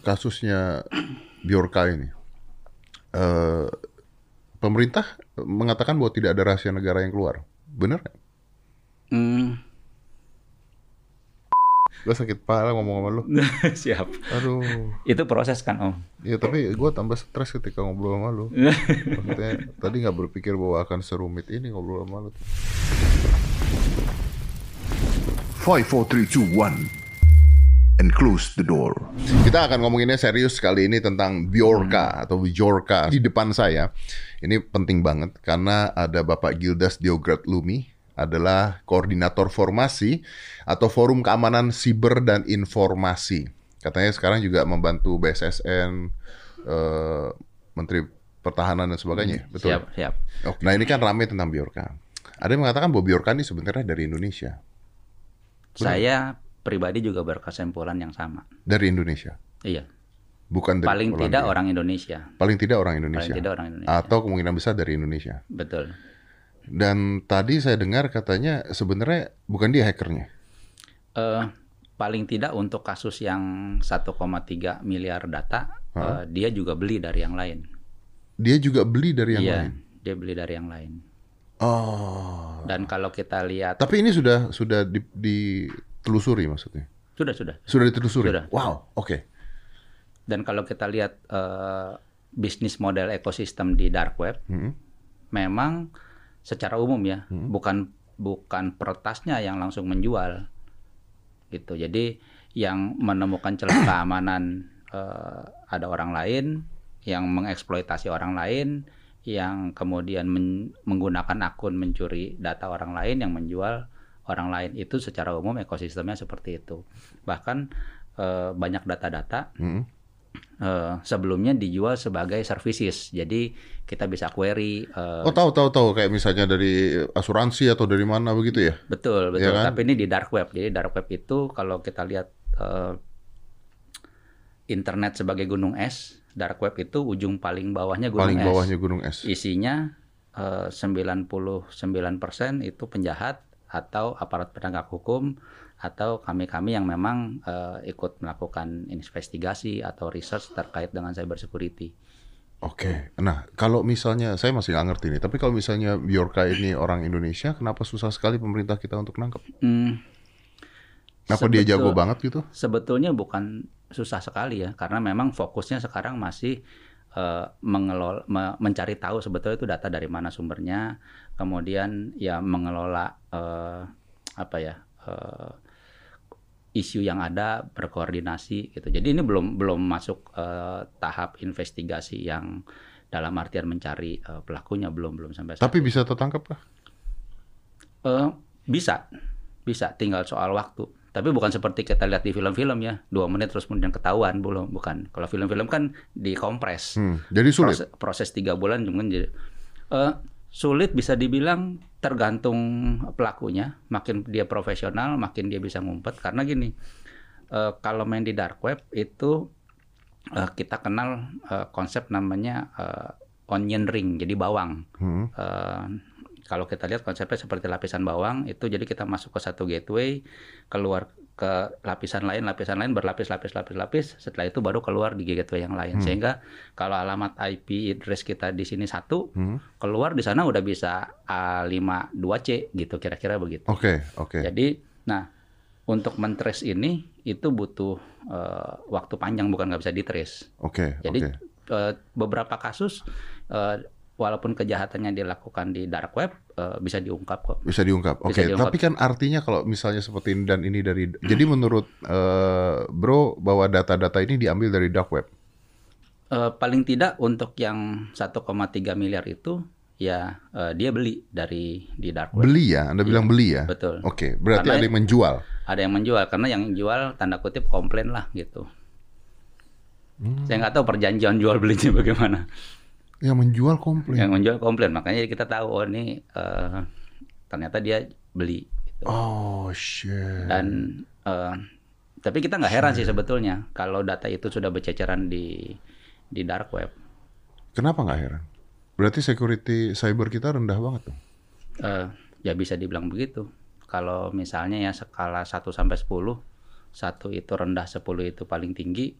kasusnya Biorka ini, eh, pemerintah mengatakan bahwa tidak ada rahasia negara yang keluar. Benar nggak? Hmm, Gue sakit parah ngomong sama lu. siap. Aduh. Itu proses kan Om. Ya tapi gue tambah stres ketika ngobrol sama lu. Maksudnya tadi nggak berpikir bahwa akan serumit ini ngobrol sama lu. Five, four, three, two, one, close the door. Kita akan ngomonginnya serius kali ini tentang Bjorka atau Bjorka di depan saya. Ini penting banget karena ada Bapak Gildas Diograt Lumi adalah koordinator formasi atau Forum Keamanan Siber dan Informasi. Katanya sekarang juga membantu BSSN, eh, Menteri Pertahanan dan sebagainya. Betul. Siap, siap. Oh, nah ini kan ramai tentang Bjorka. Ada yang mengatakan bahwa Bjorka ini sebenarnya dari Indonesia. Saya pribadi juga berkesimpulan yang sama. Dari Indonesia. Iya. Bukan dari Paling Polandia. tidak orang Indonesia. Paling tidak orang Indonesia. Paling tidak orang Indonesia. Atau kemungkinan besar dari Indonesia. Betul. Dan tadi saya dengar katanya sebenarnya bukan dia hackernya. Eh, paling tidak untuk kasus yang 1,3 miliar data, eh, dia juga beli dari yang lain. Dia juga beli dari yang iya, lain. dia beli dari yang lain. Oh. Dan kalau kita lihat, Tapi ini sudah sudah di- ditelusuri maksudnya. sudah sudah. Sudah ditelusuri. Sudah. Wow, oke. Dan kalau kita lihat eh, bisnis model ekosistem di dark web, Hmm. memang secara umum ya, bukan bukan peretasnya yang langsung menjual, gitu. Jadi yang menemukan celah keamanan eh, ada orang lain yang mengeksploitasi orang lain, yang kemudian men- menggunakan akun mencuri data orang lain yang menjual orang lain itu secara umum ekosistemnya seperti itu. Bahkan eh, banyak data-data Hmm. eh, sebelumnya dijual sebagai services. Jadi kita bisa query eh, Oh tahu tahu tahu kayak misalnya dari asuransi atau dari mana begitu ya? betul betul. kan? Tapi ini di dark web. Jadi dark web itu kalau kita lihat eh, internet sebagai gunung es, dark web itu ujung paling bawahnya gunung Paling es. bawahnya gunung es. Isinya eh, 99% itu penjahat atau aparat penegak hukum atau kami-kami yang memang eh, ikut melakukan investigasi atau research terkait dengan cyber security. Oke. Nah, kalau misalnya saya masih nggak ngerti nih, tapi kalau misalnya Bjorka ini orang Indonesia, kenapa susah sekali pemerintah kita untuk nangkep? Hmm, Kenapa dia Sebetul- jago banget gitu? sebetulnya bukan susah sekali ya karena memang fokusnya sekarang masih eh, mengelola me- mencari tahu sebetulnya itu data dari mana sumbernya kemudian ya mengelola eh, apa ya eh, isu yang ada berkoordinasi gitu jadi ini belum belum masuk eh, tahap investigasi yang dalam artian mencari eh, pelakunya belum belum sampai saat Tapi bisa tertangkap kah? Eh, bisa, bisa. Tinggal soal waktu. Tapi bukan seperti kita lihat di film-film ya, dua menit terus kemudian ketahuan belum, bukan. Kalau film-film kan dikompres, Hmm. Jadi sulit. proses, proses tiga bulan cuman jadi eh, sulit bisa dibilang tergantung pelakunya. Makin dia profesional, makin dia bisa ngumpet. Karena gini, eh, kalau main di dark web itu eh, kita kenal eh, konsep namanya eh, onion ring, jadi bawang. Hmm. Eh, kalau kita lihat konsepnya seperti lapisan bawang itu jadi kita masuk ke satu gateway keluar ke lapisan lain lapisan lain berlapis lapis lapis lapis setelah itu baru keluar di gateway yang lain sehingga kalau alamat IP address kita di sini satu Hmm. keluar di sana udah bisa A52C gitu kira-kira begitu Oke, oke. jadi nah untuk mentrace ini itu butuh eh, waktu panjang bukan nggak bisa ditrace Oke, jadi oke. eh, beberapa kasus eh, walaupun kejahatannya dilakukan di dark web eh, bisa diungkap kok. Bisa diungkap. Oke, diungkap. tapi kan artinya kalau misalnya seperti ini dan ini dari jadi menurut eh, Bro bahwa data-data ini diambil dari dark web. Eh, paling tidak untuk yang 1,3 miliar itu ya eh, dia beli dari di dark web. Beli ya? Anda bilang beli ya? Betul. Oke, berarti Karena- ada yang menjual. Ada yang menjual karena yang jual tanda kutip komplain lah gitu. Hmm. Saya nggak tahu perjanjian jual belinya bagaimana. Yang menjual komplain. Yang menjual komplain makanya kita tahu oh ini eh, ternyata dia beli. Gitu. Oh shit. dan eh, tapi kita nggak heran sih sebetulnya kalau data itu sudah berceceran di di dark web Kenapa nggak heran? Berarti security cyber kita rendah banget tuh. Eh, ya bisa dibilang begitu kalau misalnya ya skala 1 sampai 10 satu itu rendah 10 itu paling tinggi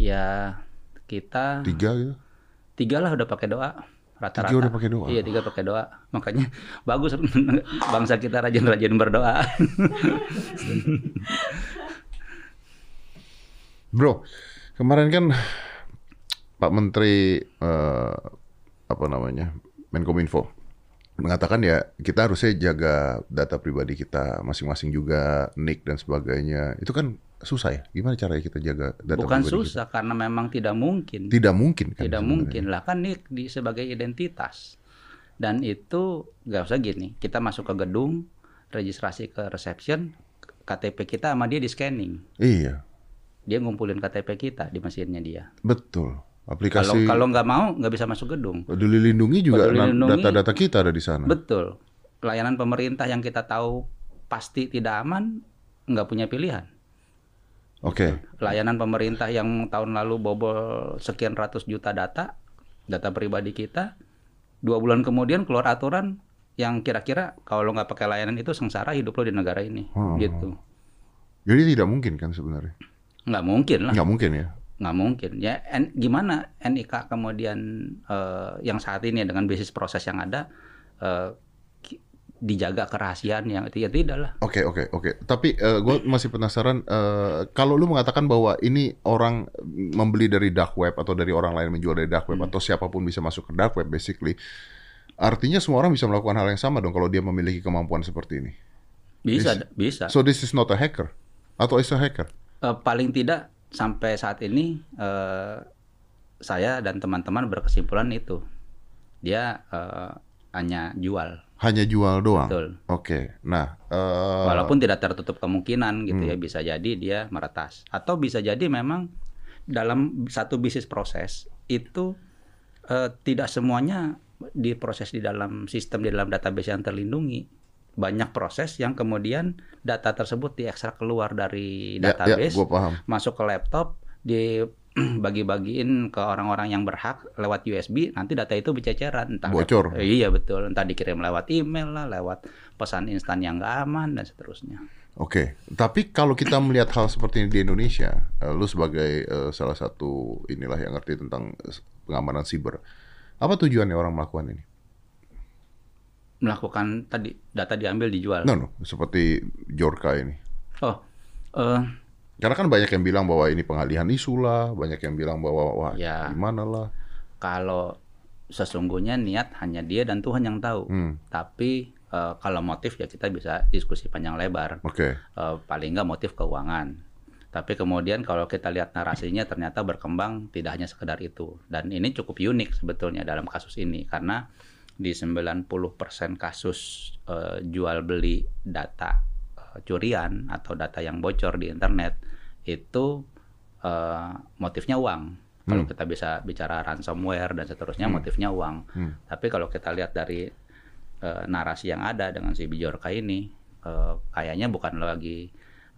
Ya kita Tiga gitu? Tiga lah udah pakai doa rata-rata. Tiga udah pakai doa? Iya tiga pakai doa. Makanya bagus bangsa kita rajin-rajin berdoa. Bro, kemarin kan Pak Menteri eh, apa namanya Menkominfo mengatakan ya kita harusnya jaga data pribadi kita masing-masing juga, nick dan sebagainya. Itu kan susah ya. Gimana caranya kita jaga data Bukan pribadi susah karena memang tidak mungkin. kita? Tidak mungkin kan? Tidak sebenarnya. mungkin lah kan ini di sebagai identitas. Dan itu nggak usah gini, kita masuk ke gedung, registrasi ke reception, KTP kita sama dia di scanning. Iya, Dia ngumpulin KTP kita di mesinnya dia. betul. Kalau Aplikasi kalau nggak mau nggak bisa masuk gedung. Peduli Lindungi juga data-data kita ada di sana. Betul. Layanan pemerintah yang kita tahu pasti tidak aman, nggak punya pilihan. Oke, Layanan pemerintah yang tahun lalu bobol sekian ratus juta data, data pribadi kita, dua bulan kemudian keluar aturan yang kira-kira kalau lo nggak pakai layanan itu sengsara hidup lo di negara ini, Hmm. gitu. jadi tidak mungkin kan sebenarnya? Nggak mungkin lah, Nggak mungkin ya? nggak mungkin. Ya, N- gimana NIK kemudian eh, yang saat ini dengan bisnis proses yang ada eh, ki- dijaga kerahasiaan yang ya tidak lah. Oke oke oke. Tapi gue masih penasaran eh, kalau lu mengatakan bahwa ini orang membeli dari dark web atau dari orang lain menjual dari dark web Hmm. atau siapa pun bisa masuk ke dark web basically. Artinya semua orang bisa melakukan hal yang sama dong kalau dia memiliki kemampuan seperti ini. Bisa, bisa. So this is not a hacker atau is a hacker? Eh, paling tidak sampai saat ini eh, saya dan teman-teman berkesimpulan itu dia eh, hanya jual, Hanya jual doang. betul. Oke. Nah, eh, Walaupun tidak tertutup kemungkinan gitu Hmm. ya bisa jadi dia meretas atau bisa jadi memang dalam satu bisnis proses itu eh, tidak semuanya diproses di dalam sistem di dalam database yang terlindungi. Banyak proses yang kemudian data tersebut diekstrak keluar dari ya, ya, database gue paham. masuk ke laptop dibagi-bagiin ke orang-orang yang berhak lewat USB nanti data itu berceceran entah Bocor. Eh, iya betul entah dikirim lewat email lah lewat pesan instan yang nggak aman dan seterusnya Oke, tapi kalau kita melihat hal seperti ini di Indonesia, eh, lu sebagai eh, salah satu inilah yang ngerti tentang eh, pengamanan siber, apa tujuannya orang melakukan ini? melakukan tadi data diambil dijual No, no, seperti Jorka ini. oh eh, Karena kan banyak yang bilang bahwa ini pengalihan isu lah, banyak yang bilang bahwa wah Ya. gimana lah. kalau sesungguhnya niat hanya dia dan Tuhan yang tahu Hmm, tapi eh, kalau motif ya kita bisa diskusi panjang lebar oke. eh, paling nggak motif keuangan. Tapi kemudian kalau kita lihat narasinya ternyata berkembang tidak hanya sekedar itu. Dan ini cukup unik sebetulnya dalam kasus ini karena di 90% kasus eh, jual beli data curian atau data yang bocor di internet itu eh, motifnya uang. Kalau kita bisa bicara ransomware dan seterusnya motifnya uang. Hmm. Tapi kalau kita lihat dari eh, narasi yang ada dengan si Bijorka ini eh, kayaknya bukan lagi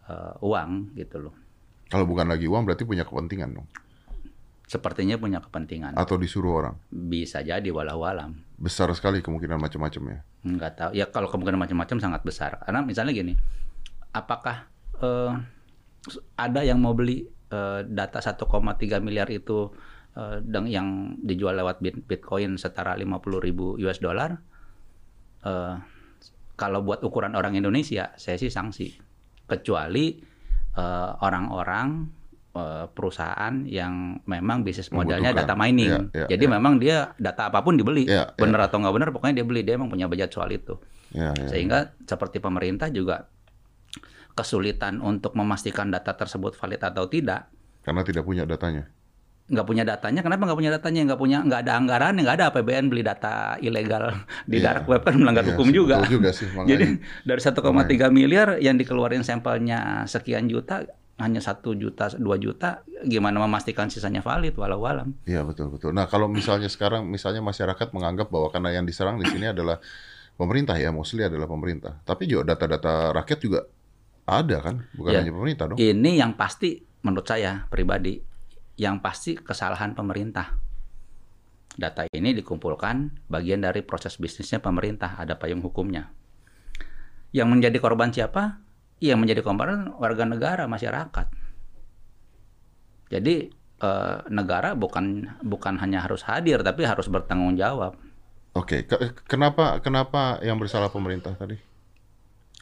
eh, uang gitu loh. Kalau bukan lagi uang berarti punya kepentingan dong. Sepertinya punya kepentingan. Atau disuruh orang. Bisa jadi walau alam. Besar sekali kemungkinan macam-macam ya. Nggak tahu. Ya kalau kemungkinan macam-macam sangat besar. Karena misalnya gini, apakah eh, ada yang mau beli eh, data 1,3 miliar itu deng- yang dijual lewat bit- Bitcoin setara 50 ribu US dollar? Eh, kalau buat ukuran orang Indonesia, saya sih sanksi. Kecuali orang-orang eh, perusahaan yang memang bisnis modelnya Membutuhkan. data mining. Iya, iya, Jadi iya. memang dia data apa pun dibeli. Iya, iya. bener atau nggak bener, pokoknya dia beli. Dia emang punya budget soal itu. Ya, ya. Sehingga seperti pemerintah juga kesulitan untuk memastikan data tersebut valid atau tidak. Karena tidak punya datanya. Nggak punya datanya, kenapa nggak punya datanya? Nggak punya, nggak ada anggaran, nggak ada APBN beli data ilegal di Iya. dark web kan melanggar Iya hukum sih, juga. juga sih, makanya. Jadi dari 1,3 miliar yang dikeluarin sampelnya sekian juta hanya satu juta, dua juta, gimana memastikan sisanya valid walau alam? Iya betul betul. Nah kalau misalnya sekarang misalnya masyarakat menganggap bahwa karena yang diserang di sini adalah pemerintah ya, mostly adalah pemerintah. Tapi juga data-data rakyat juga ada kan, bukan Ya. hanya pemerintah dong. Ini yang pasti menurut saya pribadi, yang pasti kesalahan pemerintah. Data ini dikumpulkan bagian dari proses bisnisnya pemerintah, ada payung hukumnya. Yang menjadi korban siapa? Yang menjadi korban warga negara, masyarakat. Jadi eh, negara bukan bukan hanya harus hadir tapi harus bertanggung jawab. Oke, ke- kenapa kenapa yang bersalah pemerintah tadi?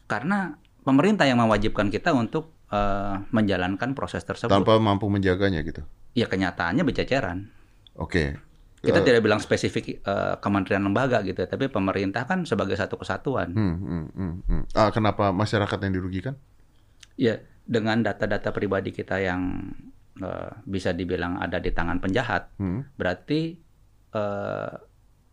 Karena pemerintah yang mewajibkan kita untuk eh, menjalankan proses tersebut. Tanpa mampu menjaganya gitu. Ya kenyataannya bececeran. Oke. Kita Eh, tidak bilang spesifik eh, kementerian lembaga gitu, tapi pemerintah kan sebagai satu kesatuan. hmm, hmm, hmm, hmm. Ah, kenapa masyarakat yang dirugikan? Ya, dengan data-data pribadi kita yang eh, bisa dibilang ada di tangan penjahat, Hmm. berarti eh,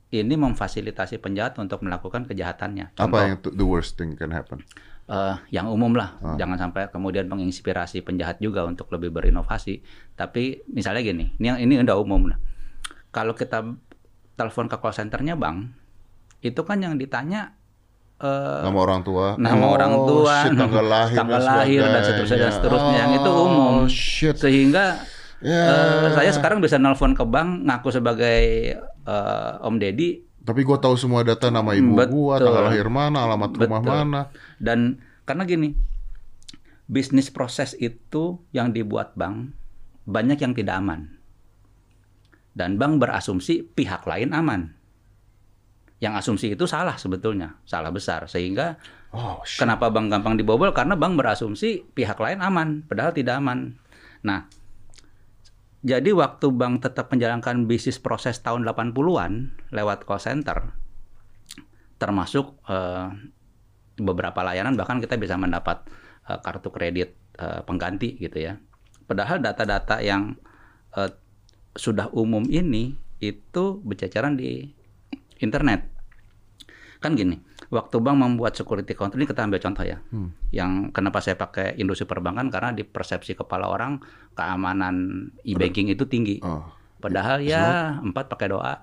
ini memfasilitasi penjahat untuk melakukan kejahatannya. Apa yang the worst thing can happen? Eh, yang umum lah, Ah. jangan sampai kemudian menginspirasi penjahat juga untuk lebih berinovasi. Tapi misalnya gini, ini yang ini udah umum lah. Kalau kita telepon ke call centernya bang, itu kan yang ditanya eh, Nama orang tua. nama orang tua, shit, tanggal lahir, tanggal lahir dan seterusnya dan seterusnya. Yang itu Oh, umum. shit. sehingga Ya. eh, saya sekarang bisa nelpon ke bank ngaku sebagai eh, Om Deddy Tapi gua tahu semua data nama ibu gua, Betul. tanggal lahir mana, alamat rumah Betul. mana. dan karena gini bisnis proses itu yang dibuat bank banyak yang tidak aman dan bank berasumsi pihak lain aman yang asumsi itu salah sebetulnya salah besar sehingga Oh, shit. Kenapa bank gampang dibobol? Karena bank berasumsi pihak lain aman, padahal tidak aman. Nah, jadi waktu bank tetap menjalankan bisnis proses tahun 80-an lewat call center, termasuk eh, beberapa layanan bahkan kita bisa mendapat eh, kartu kredit eh, pengganti gitu ya. Padahal data-data yang eh, sudah umum ini itu berceceran di internet. Kan gini, waktu bank membuat security control ini kita ambil contoh ya. Hmm. Yang kenapa saya pakai industri perbankan karena di persepsi kepala orang keamanan e-banking itu tinggi. Oh. Padahal ya empat pakai doa.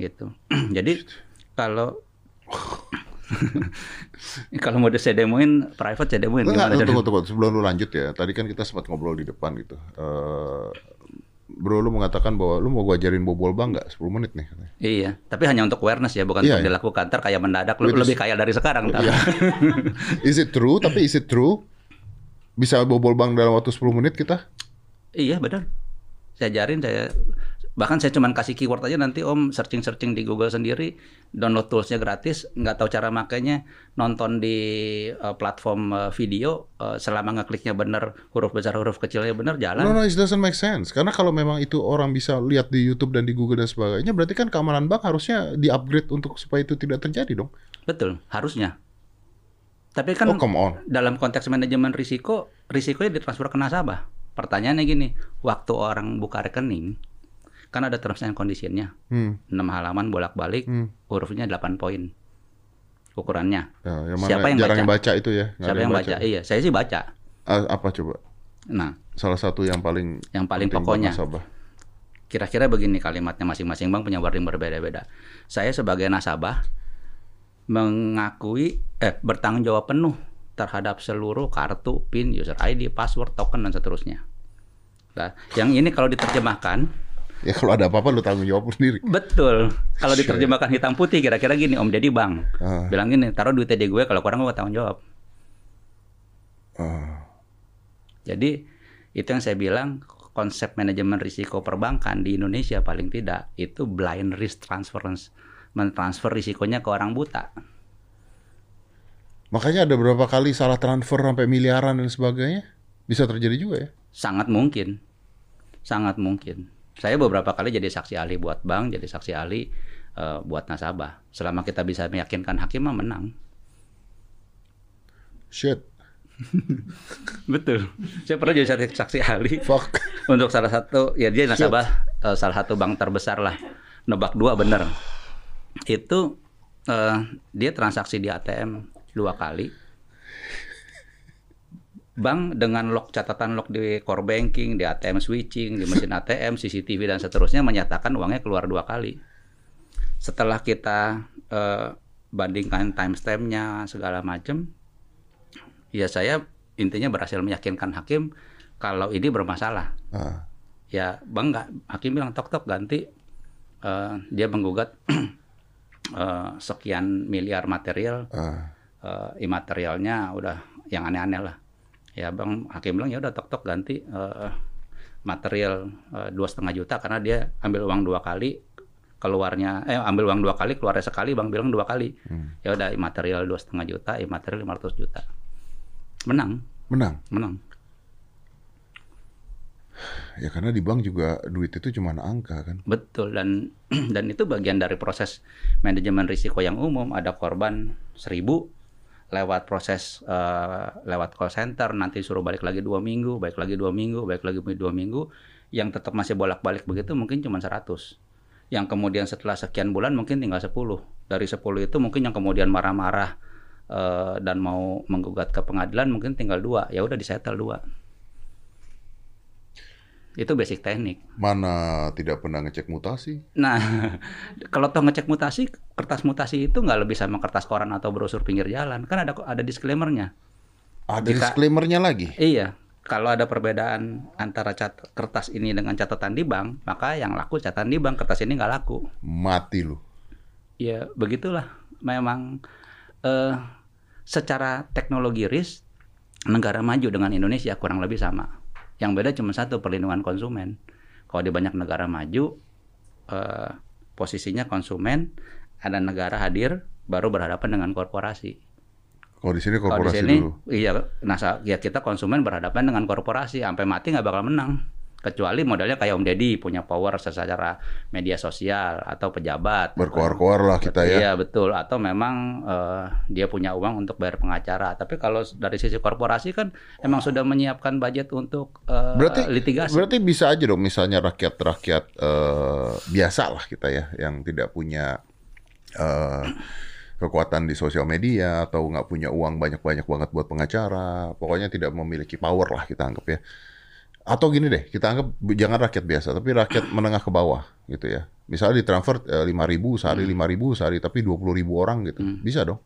Gitu. Jadi kalau kalau mau saya demoin private saya demoin Enggak, tunggu, tunggu, tunggu. Sebelum lu lanjut ya, tadi kan kita sempat ngobrol di depan gitu. Eh, bro, lu mengatakan bahwa lu mau gua ajarin bobol bank nggak? 10 menit nih. Iya, tapi hanya untuk awareness ya, bukan Iya, untuk iya. dilakukan. Ntar kayak mendadak, lu is- lebih kaya dari sekarang. ntar. Iya. is it true? Tapi is it true? Bisa bobol bank dalam waktu 10 menit kita? Iya benar. Saya ajarin saya bahkan saya cuman kasih keyword aja nanti Om searching-searching di Google sendiri, download toolsnya gratis, nggak tahu cara makainya, nonton di eh, platform eh, video, eh, selama ngekliknya bener, huruf besar huruf kecilnya bener jalan. No, no, it doesn't make sense. Karena kalau memang itu orang bisa lihat di YouTube dan di Google dan sebagainya, berarti kan keamanan bank harusnya di-upgrade untuk supaya itu tidak terjadi dong. Betul, harusnya. Tapi kan Oh, come on. dalam konteks manajemen risiko, risikonya ditransfer ke nasabah. Pertanyaannya gini, waktu orang buka rekening, kan ada terms and condition-nya. Hmm. 6 halaman bolak-balik, Hmm. hurufnya 8 poin. Ukurannya. Ya, yang mana Siapa yang jarang baca? yang baca itu ya? Nggak Siapa yang baca? Iya, saya sih baca. Apa coba? Nah, Salah satu yang paling yang paling pokoknya. Kira-kira begini kalimatnya masing-masing bank punya wording berbeda-beda. Saya sebagai nasabah mengakui eh bertanggung jawab penuh terhadap seluruh kartu, PIN, user ID, password, token dan seterusnya. Nah, yang ini kalau diterjemahkan Ya kalau ada apa-apa lu tanggung jawab sendiri. betul. Kalau diterjemahkan hitam putih kira-kira gini Om Deddy Bang. Ah. Bilang gini, taruh duitnya di gue kalau kurang gue tanggung jawab. Ah. Jadi itu yang saya bilang konsep manajemen risiko perbankan di Indonesia paling tidak itu blind risk transference mentransfer risikonya ke orang buta. Makanya ada berapa kali salah transfer sampai miliaran dan sebagainya. Bisa terjadi juga ya. Sangat mungkin. Sangat mungkin. Saya beberapa kali jadi saksi ahli buat bank, jadi saksi ahli eh, buat nasabah. Selama kita bisa meyakinkan hakim mah menang. Shit. Betul. Saya pernah jadi saksi, saksi ahli Fuck. untuk salah satu ya dia nasabah eh, salah satu bank terbesar lah nebak dua bener itu eh, dia transaksi di ATM dua kali bank dengan log catatan log di core banking di ATM switching di mesin ATM CCTV dan seterusnya menyatakan uangnya keluar dua kali. Setelah kita eh, bandingkan timestampnya segala macam ya saya intinya berhasil meyakinkan hakim kalau ini bermasalah. Ah. ya bang nggak hakim bilang tok tok ganti. Eh, dia menggugat eh, sekian miliar material. Ah. eh, imaterialnya udah yang aneh-aneh lah ya bang hakim bilang ya udah tok tok ganti Eh, material eh, dua setengah juta karena dia ambil uang dua kali keluarnya eh ambil uang dua kali keluarnya sekali bang bilang dua kali. Ya udah material dua setengah juta material 500 juta. Menang. Menang. menang. Ya karena di bank juga duit itu cuma angka kan. betul dan dan itu bagian dari proses manajemen risiko yang umum. Ada korban seribu lewat proses eh, lewat call center nanti suruh balik lagi dua minggu balik lagi dua minggu balik lagi dua minggu yang tetap masih bolak-balik begitu mungkin cuma 100 yang kemudian setelah sekian bulan mungkin tinggal 10 dari 10 itu mungkin yang kemudian marah-marah eh, dan mau menggugat ke pengadilan mungkin tinggal dua. Ya udah disetel dua itu basic teknik Mana tidak pernah ngecek mutasi? Nah, kalau toh ngecek mutasi, kertas mutasi itu nggak lebih sama kertas koran atau brosur pinggir jalan. Kan ada ada disclaimernya. Ada Jika- disclaimernya lagi. Iya, kalau ada perbedaan antara cat kertas ini dengan catatan di bank, maka yang laku catatan di bank, kertas ini nggak laku. Mati lu. Ya begitulah. Memang eh, secara teknologi risk negara maju dengan Indonesia kurang lebih sama. Yang beda cuma satu perlindungan konsumen. Kalau di banyak negara maju eh, posisinya konsumen, ada negara hadir baru berhadapan dengan korporasi. Kalau di sini Kalau di korporasi sini, dulu. iya, nah ya kita konsumen berhadapan dengan korporasi, sampai mati nggak bakal menang. Kecuali modelnya kayak Om Deddy punya power secara media sosial atau pejabat. Berkoar-koar lah kita ya. Iya betul. Atau memang eh, dia punya uang untuk bayar pengacara. Tapi kalau dari sisi korporasi kan emang sudah menyiapkan budget untuk eh, Berarti litigasi. berarti bisa aja dong misalnya rakyat-rakyat eh, biasa lah kita ya yang tidak punya eh, kekuatan di sosial media atau nggak punya uang banyak-banyak banget buat pengacara, pokoknya tidak memiliki power lah kita anggap ya. Atau gini deh, kita anggap jangan rakyat biasa, tapi rakyat menengah ke bawah gitu ya. Misalnya ditransfer lima ribu sehari, lima ribu sehari, tapi dua puluh ribu orang gitu, bisa dong.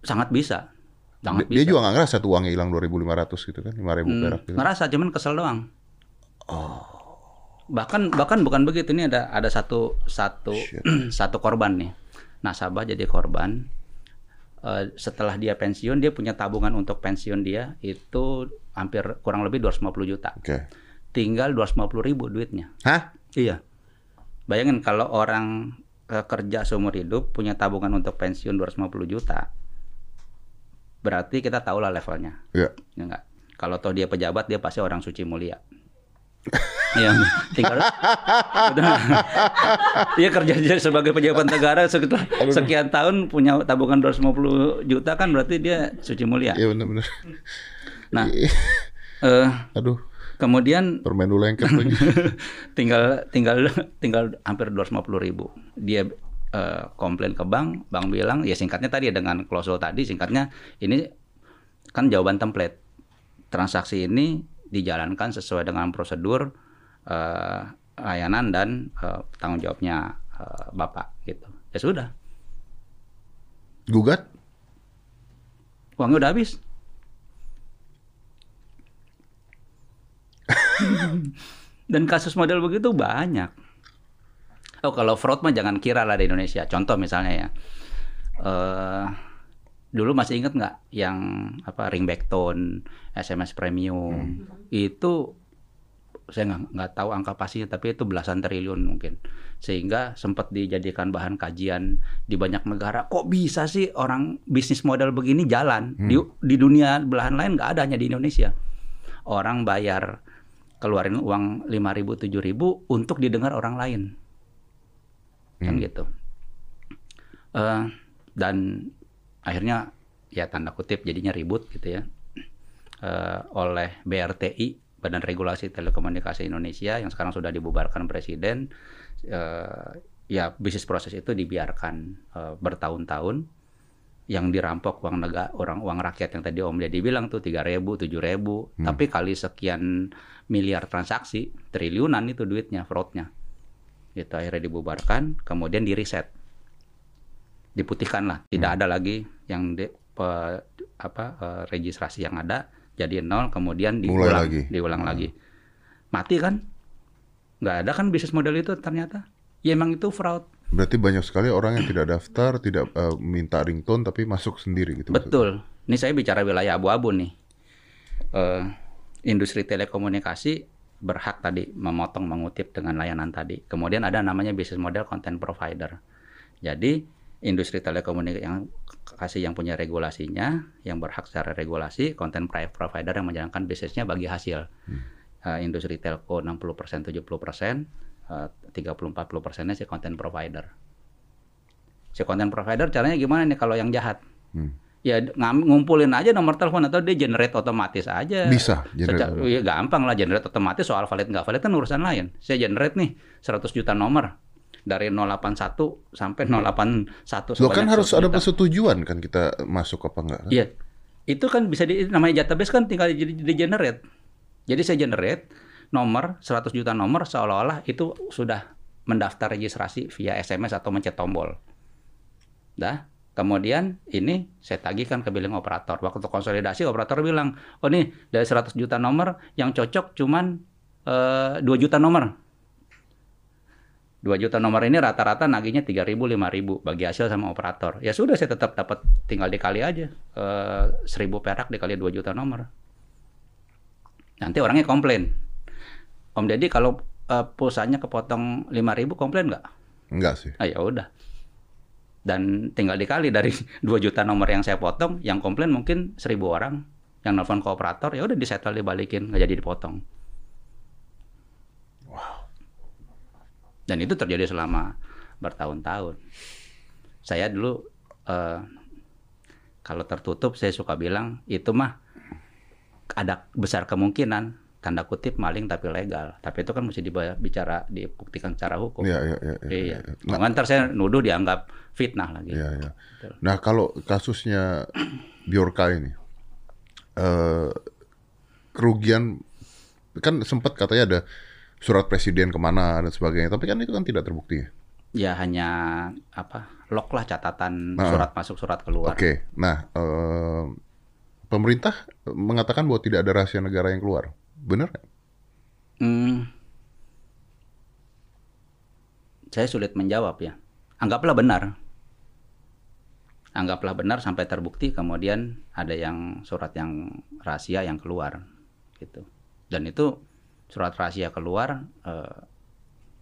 Sangat bisa. Sangat Dia bisa. juga nggak ngerasa tuh uangnya hilang 2.500 gitu kan, 5.000 Hmm, perak gitu. ngerasa cuman kesel doang. Oh. Bahkan bahkan bukan begitu ini ada ada satu satu Shit. satu korban nih. Nasabah jadi korban. Eh, setelah dia pensiun dia punya tabungan untuk pensiun dia itu hampir kurang lebih 250 juta. Oke. Tinggal 250 ribu duitnya. Hah? Iya. Bayangin kalau orang eh, kerja seumur hidup punya tabungan untuk pensiun 250 juta. Berarti kita tahu lah levelnya. Ya. Ya enggak. Kalau toh dia pejabat dia pasti orang suci mulia. Iya, tinggal. Dia kerja sebagai pejabat negara sekitar sekian tahun punya tabungan 250 juta kan berarti dia suci mulia. Iya benar-benar. Nah, eh, Aduh, kemudian permen lu lengket lagi. tinggal tinggal tinggal hampir 250 ribu. Dia eh, komplain ke bank, bank bilang ya singkatnya tadi dengan klausul tadi singkatnya ini kan jawaban template. Transaksi ini dijalankan sesuai dengan prosedur eh, layanan dan eh, tanggung jawabnya eh, Bapak gitu. Ya sudah, Gugat? uangnya udah habis. Dan kasus model begitu banyak. Oh kalau fraud mah jangan kira lah di Indonesia. Contoh misalnya ya, eh dulu masih ingat nggak yang apa ringback tone, SMS premium? Itu saya nggak nggak tahu angka pastinya tapi itu belasan triliun mungkin. Sehingga sempat dijadikan bahan kajian di banyak negara. Kok bisa sih orang bisnis model begini jalan? Di di dunia belahan lain nggak ada hanya di Indonesia. Orang bayar keluarin uang 5.000 7.000 untuk didengar orang lain. Kan gitu. Eh, dan akhirnya ya tanda kutip jadinya ribut gitu ya. Eh, oleh BRTI Badan Regulasi Telekomunikasi Indonesia yang sekarang sudah dibubarkan Presiden eh, ya bisnis proses itu dibiarkan eh, bertahun-tahun yang dirampok uang negara orang uang rakyat yang tadi Om Deddy bilang tuh 3.000 7.000 tapi kali sekian miliar transaksi triliunan itu duitnya fraudnya. Itu akhirnya dibubarkan kemudian di reset diputihkan lah tidak ada lagi yang di, pe- apa eh, registrasi yang ada jadi nol kemudian Mulai diulang lagi. diulang lagi. Mati kan? Nggak ada kan bisnis model itu ternyata? Ya emang itu fraud Berarti banyak sekali orang yang tidak daftar, tidak eh, minta ringtone tapi masuk sendiri gitu. maksudnya. Betul. Ini saya bicara wilayah abu-abu nih. Eh, industri telekomunikasi berhak tadi memotong mengutip dengan layanan tadi. Kemudian ada namanya bisnis model content provider. Jadi industri telekomunikasi yang kasih yang punya regulasinya, yang berhak secara regulasi, content provider yang menjalankan bisnisnya bagi hasil. Hmm. Uh, industri telco 60% 70%, uh, 30-40 persennya si content provider. Si content provider caranya gimana nih kalau yang jahat? Hmm ya ngumpulin aja nomor telepon atau dia generate otomatis aja. Bisa. Generate. ya, gampang lah generate otomatis soal valid nggak valid kan urusan lain. Saya generate nih 100 juta nomor dari 081 sampai 081. Lo kan harus ada persetujuan kan kita masuk apa enggak? Iya. Itu kan bisa di namanya database kan tinggal di, di generate. Jadi saya generate nomor 100 juta nomor seolah-olah itu sudah mendaftar registrasi via SMS atau mencet tombol. Dah, Kemudian ini saya tagihkan ke billing operator. Waktu konsolidasi operator bilang, oh nih dari 100 juta nomor yang cocok cuman eh, 2 juta nomor. 2 juta nomor ini rata-rata nagihnya 3 ribu, 5 ribu bagi hasil sama operator. Ya sudah saya tetap dapat tinggal dikali aja. Eh, 1000 perak dikali 2 juta nomor. Nanti orangnya komplain. Om Deddy kalau uh, pulsanya kepotong 5 ribu komplain nggak? Enggak sih. Ah, ya udah dan tinggal dikali dari 2 juta nomor yang saya potong yang komplain mungkin 1000 orang yang nelfon ke operator ya udah disetel dibalikin nggak jadi dipotong wow. dan itu terjadi selama bertahun-tahun saya dulu uh, kalau tertutup saya suka bilang itu mah ada besar kemungkinan tanda kutip maling tapi legal. Tapi itu kan mesti dibicara dibuktikan secara hukum. Iya, iya, iya. iya, iya. Nah, ntar saya nuduh dianggap fitnah lagi. Iya, iya. Nah, kalau kasusnya Biorka ini eh, kerugian kan sempat katanya ada surat presiden ke mana dan sebagainya, tapi kan itu kan tidak terbukti. Ya hanya apa lock lah catatan nah, surat masuk surat keluar. Oke, okay. nah eh, pemerintah mengatakan bahwa tidak ada rahasia negara yang keluar. Benar Hmm, saya sulit menjawab ya. Anggaplah benar. Anggaplah benar sampai terbukti kemudian ada yang surat yang rahasia yang keluar gitu. Dan itu surat rahasia keluar eh,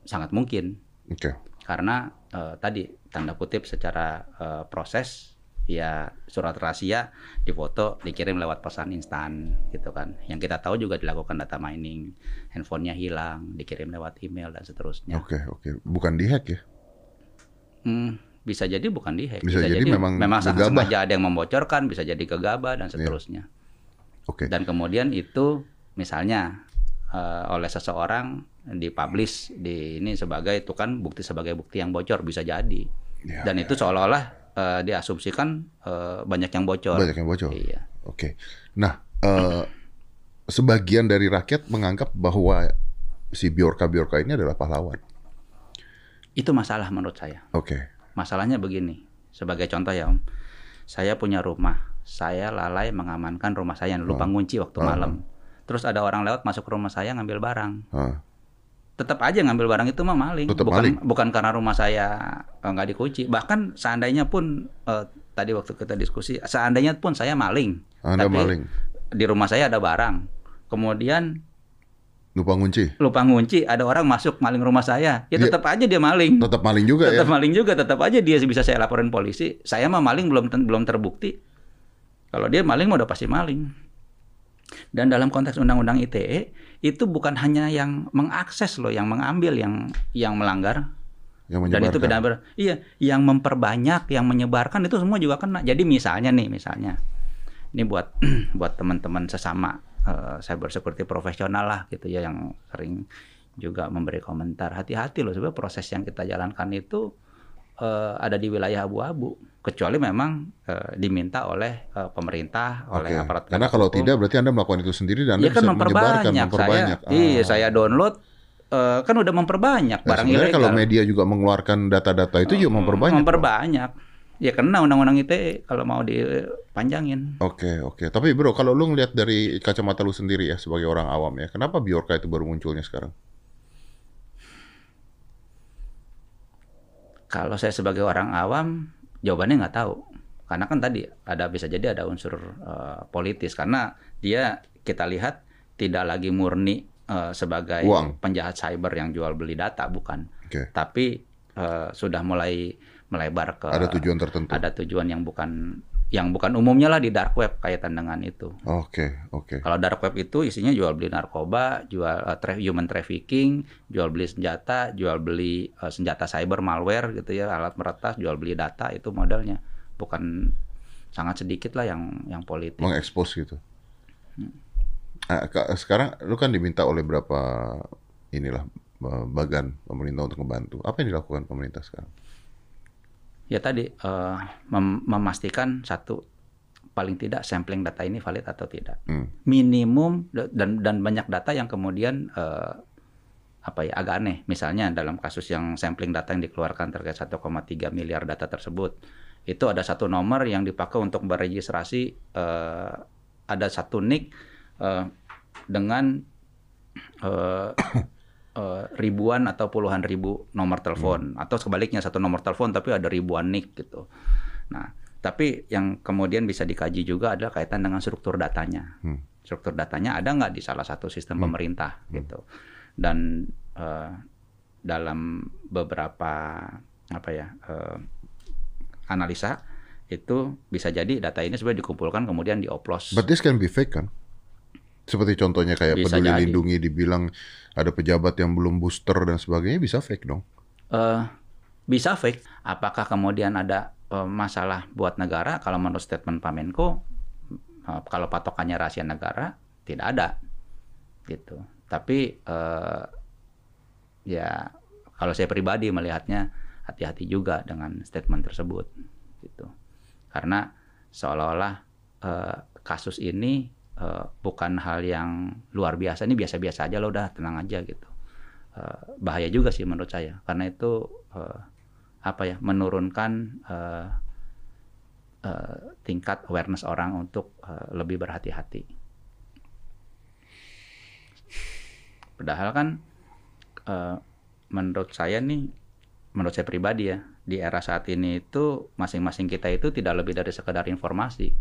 sangat mungkin. Okay. Karena eh, tadi tanda kutip secara eh, proses ya surat rahasia difoto dikirim lewat pesan instan gitu kan yang kita tahu juga dilakukan data mining handphonenya hilang dikirim lewat email dan seterusnya oke okay, oke okay. bukan dihack ya hmm, bisa jadi bukan dihack bisa, bisa jadi, jadi memang memang sengaja ada yang membocorkan bisa jadi gegabah dan iya. seterusnya yeah. oke okay. dan kemudian itu misalnya uh, oleh seseorang dipublish di ini sebagai itu kan bukti sebagai bukti yang bocor bisa jadi yeah, dan yeah, itu seolah-olah uh, diasumsikan uh, banyak yang bocor. Banyak yang bocor. Iya. Oke. Okay. Nah, uh, sebagian dari rakyat menganggap bahwa si Biorka Biorka ini adalah pahlawan. Itu masalah menurut saya. Oke. Okay. Masalahnya begini. Sebagai contoh ya Om, saya punya rumah. Saya lalai mengamankan rumah saya, lupa oh. ngunci waktu oh. malam. Terus ada orang lewat masuk ke rumah saya ngambil barang. Oh tetap aja ngambil barang itu mah maling. Tetap bukan maling. bukan karena rumah saya eh, nggak uh, dikunci. Bahkan seandainya pun uh, tadi waktu kita diskusi, seandainya pun saya maling. Anda tapi maling. Di rumah saya ada barang. Kemudian lupa ngunci. Lupa ngunci, ada orang masuk maling rumah saya. Ya tetap aja dia maling. Tetap maling juga tetap ya. maling juga, tetap aja dia bisa saya laporin polisi. Saya mah maling belum belum terbukti. Kalau dia maling mah udah pasti maling. Dan dalam konteks undang-undang ITE itu bukan hanya yang mengakses loh, yang mengambil, yang yang melanggar. Yang Dan itu beda ber Iya, yang memperbanyak, yang menyebarkan itu semua juga kena. Jadi misalnya nih, misalnya ini buat buat teman-teman sesama uh, cyber security profesional lah gitu ya yang sering juga memberi komentar. Hati-hati loh sebenarnya proses yang kita jalankan itu uh, ada di wilayah abu-abu kecuali memang uh, diminta oleh uh, pemerintah, okay. oleh aparat. Karena kalau hukum. tidak berarti Anda melakukan itu sendiri dan Anda ya kan bisa memperbanyak, memperbanyak. Saya, oh. Iya, saya download uh, kan udah memperbanyak nah, barang ilegal. kalau media juga mengeluarkan data-data itu juga memperbanyak. Memperbanyak. Ya kena undang-undang ITE kalau mau dipanjangin. Oke, okay, oke. Okay. Tapi bro, kalau lu ngeliat dari kacamata lu sendiri ya sebagai orang awam ya, kenapa Biorka itu baru munculnya sekarang? Kalau saya sebagai orang awam, Jawabannya nggak tahu. Karena kan tadi ada bisa jadi ada unsur uh, politis karena dia kita lihat tidak lagi murni eh, sebagai Uang. penjahat cyber yang jual beli data bukan, Oke. tapi eh, sudah mulai melebar ke Ada tujuan tertentu. ada tujuan yang bukan yang bukan umumnya lah di dark web kaitan dengan itu. Oke, oke. Kalau dark web itu isinya jual beli narkoba, jual eh, tra- human trafficking, jual beli senjata, jual beli eh, senjata cyber malware gitu ya, alat meretas, jual beli data itu modalnya. Bukan sangat sedikit lah yang yang politik. Mengekspos gitu. Hmm. Ah, ka- sekarang lu kan diminta oleh berapa inilah eh, bagan pemerintah untuk membantu. Apa yang dilakukan pemerintah sekarang? Ya tadi eh, mem- memastikan satu paling tidak sampling data ini valid atau tidak. Hmm. Minimum da- dan dan banyak data yang kemudian eh, apa ya agak aneh. Misalnya dalam kasus yang sampling data yang dikeluarkan terkait 1,3 miliar data tersebut, itu ada satu nomor yang dipakai untuk beregistrasi eh, ada satu nick eh, dengan eh, eh, ribuan atau puluhan ribu nomor telepon atau sebaliknya satu nomor telepon tapi ada ribuan nick gitu. Nah, tapi yang kemudian bisa dikaji juga adalah kaitan dengan struktur datanya. Hmm. Struktur datanya ada nggak di salah satu sistem pemerintah gitu. Dan eh, dalam beberapa apa ya eh, analisa itu bisa jadi data ini sebenarnya dikumpulkan kemudian dioplos. But this can be fake kan? Seperti contohnya kayak Bisa peduli jadi. lindungi dibilang ada pejabat yang belum booster dan sebagainya bisa fake dong. eh bisa fake. Apakah kemudian ada eh, masalah buat negara? Kalau menurut statement Pak Menko, eh, kalau patokannya rahasia negara, tidak ada, gitu. Tapi eh, ya kalau saya pribadi melihatnya hati-hati juga dengan statement tersebut, gitu. Karena seolah-olah eh, kasus ini eh, bukan hal yang luar biasa, ini biasa-biasa aja lo udah tenang aja gitu. Eh, bahaya juga sih menurut saya. Karena itu eh, apa ya menurunkan eh, eh, tingkat awareness orang untuk eh, lebih berhati-hati. Padahal kan eh, menurut saya nih, menurut saya pribadi ya di era saat ini itu masing-masing kita itu tidak lebih dari sekedar informasi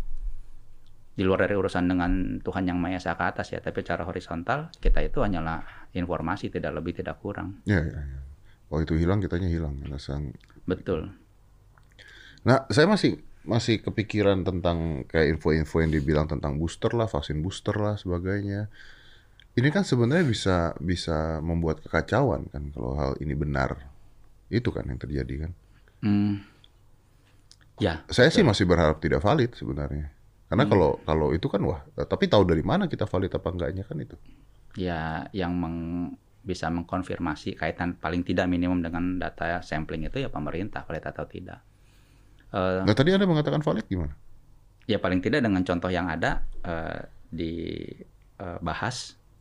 di luar dari urusan dengan Tuhan yang Maha Esa ke atas ya, tapi secara horizontal kita itu hanyalah informasi tidak lebih tidak kurang. Ya, ya, ya. Kalau itu hilang, kitanya hilang. Alasan. Betul. Nah, saya masih masih kepikiran tentang kayak info-info yang dibilang tentang booster lah, vaksin booster lah, sebagainya. Ini kan sebenarnya bisa bisa membuat kekacauan kan kalau hal ini benar. Itu kan yang terjadi kan. Hmm. Ya, Saya sih masih berharap tidak valid sebenarnya. Karena kalau kalau itu kan wah, tapi tahu dari mana kita valid apa enggaknya kan itu. ya yang meng- bisa mengkonfirmasi kaitan paling tidak minimum dengan data sampling itu ya pemerintah valid atau tidak. Eh, Nah, tadi Anda mengatakan valid gimana? ya paling tidak dengan contoh yang ada eh, dibahas,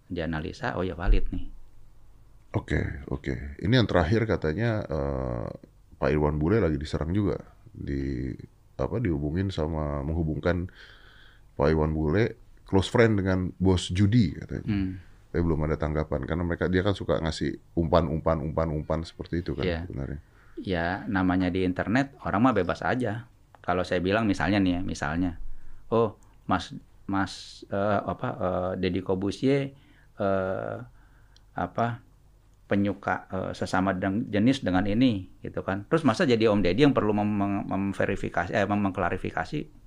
dianalisa, oh ya valid nih. Oke, oke. Ini yang terakhir katanya eh, Pak Irwan Bule lagi diserang juga di apa dihubungin sama menghubungkan Pak Irwan Bule close friend dengan bos judi katanya. Hmm. Tapi belum ada tanggapan karena mereka dia kan suka ngasih umpan-umpan umpan-umpan seperti itu kan Iya. sebenarnya. Ya namanya di internet orang mah bebas aja. Kalau saya bilang misalnya nih ya, misalnya, oh Mas Mas eh, apa eh, Deddy Kobusier eh, apa penyuka eh, sesama deng- jenis dengan ini gitu kan. Terus masa jadi Om Deddy yang perlu mem- mem- memverifikasi eh mem- mengklarifikasi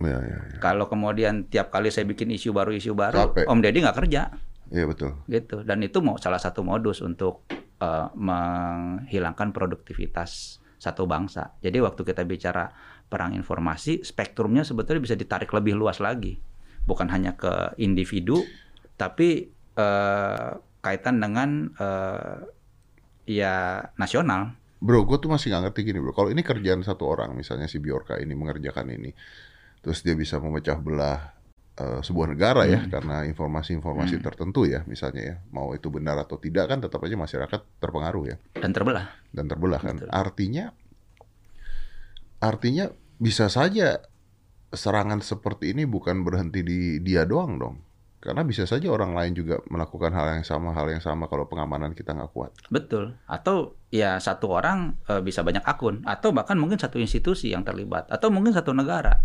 Ya, ya, ya. kalau kemudian tiap kali saya bikin isu baru isu baru Capek. Om Deddy nggak kerja Iya betul. gitu dan itu mau salah satu modus untuk eh, menghilangkan produktivitas satu bangsa. Jadi waktu kita bicara perang informasi, spektrumnya sebetulnya bisa ditarik lebih luas lagi, bukan hanya ke individu, tapi eh, kaitan dengan eh, ya nasional. Bro, gue tuh masih nggak ngerti gini bro. Kalau ini kerjaan satu orang, misalnya si Biorka ini mengerjakan ini, terus dia bisa memecah belah eh, sebuah negara ya, karena informasi-informasi tertentu ya, misalnya ya, mau itu benar atau tidak kan, tetap aja masyarakat terpengaruh ya dan terbelah. dan terbelah kan. Betul. Artinya, artinya bisa saja serangan seperti ini bukan berhenti di dia doang dong. Karena bisa saja orang lain juga melakukan hal yang sama, hal yang sama kalau pengamanan kita nggak kuat. Betul. Atau ya satu orang eh, bisa banyak akun, atau bahkan mungkin satu institusi yang terlibat, atau mungkin satu negara,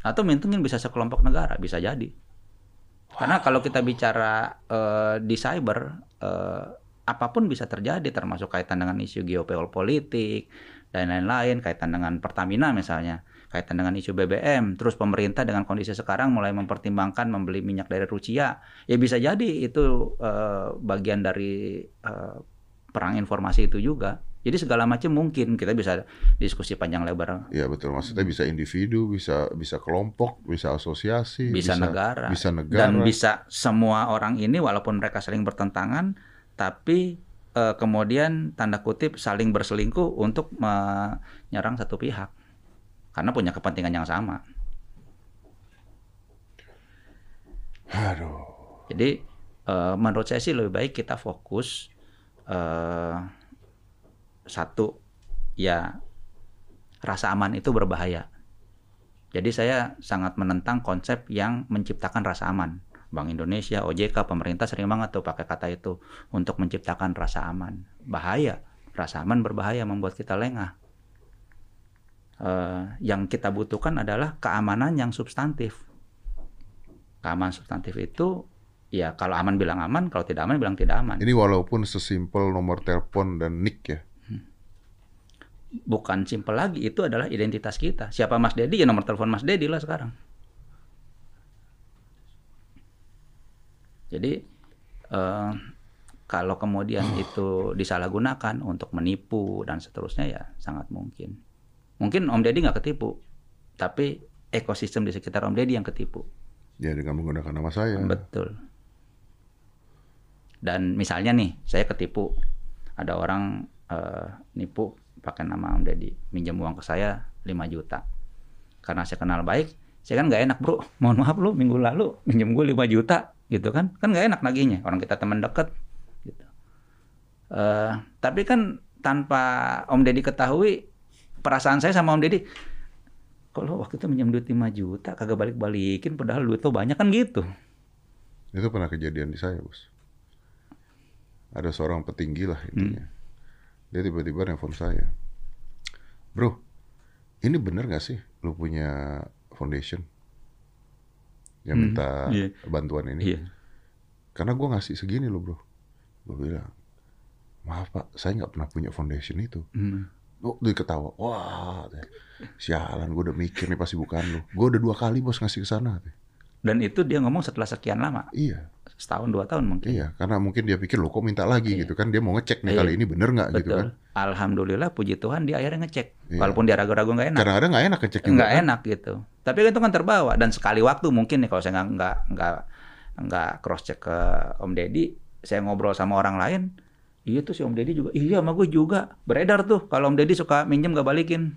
atau mungkin bisa sekelompok negara, bisa jadi. Karena kalau kita bicara eh, di cyber, eh, apa pun bisa terjadi, termasuk kaitan dengan isu geopolitik dan lain-lain, kaitan dengan Pertamina misalnya, kaitan dengan isu BBM, terus pemerintah dengan kondisi sekarang mulai mempertimbangkan membeli minyak dari Rusia, ya bisa jadi itu eh, bagian dari eh, perang informasi itu juga. Jadi segala macam mungkin kita bisa diskusi panjang lebar Iya betul. Maksudnya bisa individu, bisa bisa kelompok, bisa asosiasi, bisa, negara, bisa negara. dan bisa semua orang ini walaupun mereka saling bertentangan tapi eh, kemudian tanda kutip saling berselingkuh untuk menyerang satu pihak karena punya kepentingan yang sama. Aduh. Jadi eh, menurut saya sih lebih baik kita fokus eh, satu ya rasa aman itu berbahaya. Jadi saya sangat menentang konsep yang menciptakan rasa aman. Bank Indonesia, OJK, pemerintah sering banget tuh pakai kata itu untuk menciptakan rasa aman. Bahaya, rasa aman berbahaya membuat kita lengah. Eh, yang kita butuhkan adalah keamanan yang substantif. Keamanan substantif itu ya kalau aman bilang aman, kalau tidak aman bilang tidak aman. Ini walaupun sesimpel nomor telepon dan nick ya. Bukan simpel lagi itu adalah identitas kita. Siapa Mas Dedi ya nomor telepon Mas Dedi lah sekarang. Jadi eh, kalau kemudian itu disalahgunakan untuk menipu dan seterusnya ya sangat mungkin. Mungkin Om Deddy nggak ketipu tapi ekosistem di sekitar Om Deddy yang ketipu. Ya dengan menggunakan nama saya. Betul. Dan misalnya nih, saya ketipu, ada orang eh, nipu pakai nama Om Deddy, minjem uang ke saya 5 juta. Karena saya kenal baik, saya kan nggak enak bro, mohon maaf lu minggu lalu minjem gue 5 juta, gitu kan? Kan nggak enak naginya, orang kita teman deket. Gitu. Eh, tapi kan tanpa Om Deddy ketahui, perasaan saya sama Om Deddy, kalau waktu itu minjem duit 5 juta, kagak balik-balikin, padahal duit tuh banyak kan gitu. Itu pernah kejadian di saya, Bos. Ada seorang petinggi lah intinya. Hmm. Dia tiba-tiba nelfon saya. Bro, ini bener gak sih lu punya foundation? Yang Hmm, minta iya. bantuan ini? Iya. Karena gua ngasih segini loh bro. Gue bilang, maaf pak, saya nggak pernah punya foundation itu. Hmm. Oh, dia ketawa. Wah, sialan gue udah mikir nih pasti bukan lu. Gue udah dua kali bos ngasih ke sana. Dan itu dia ngomong setelah sekian lama, Iya, setahun dua tahun mungkin. iya. Karena mungkin dia pikir lo kok minta lagi gitu kan. Dia mau ngecek nih Iya. kali ini bener nggak gitu kan. Alhamdulillah, puji Tuhan dia akhirnya ngecek. Iya. Walaupun dia ragu-ragu nggak enak, Kadang-kadang nggak enak ngecek juga. nggak kan. enak gitu. Tapi itu kan terbawa dan sekali waktu mungkin nih kalau saya nggak nggak nggak nggak cross check ke Om Deddy, saya ngobrol sama orang lain, iya tuh si Om Deddy juga, iya sama gue juga beredar tuh kalau Om Deddy suka minjem gak balikin.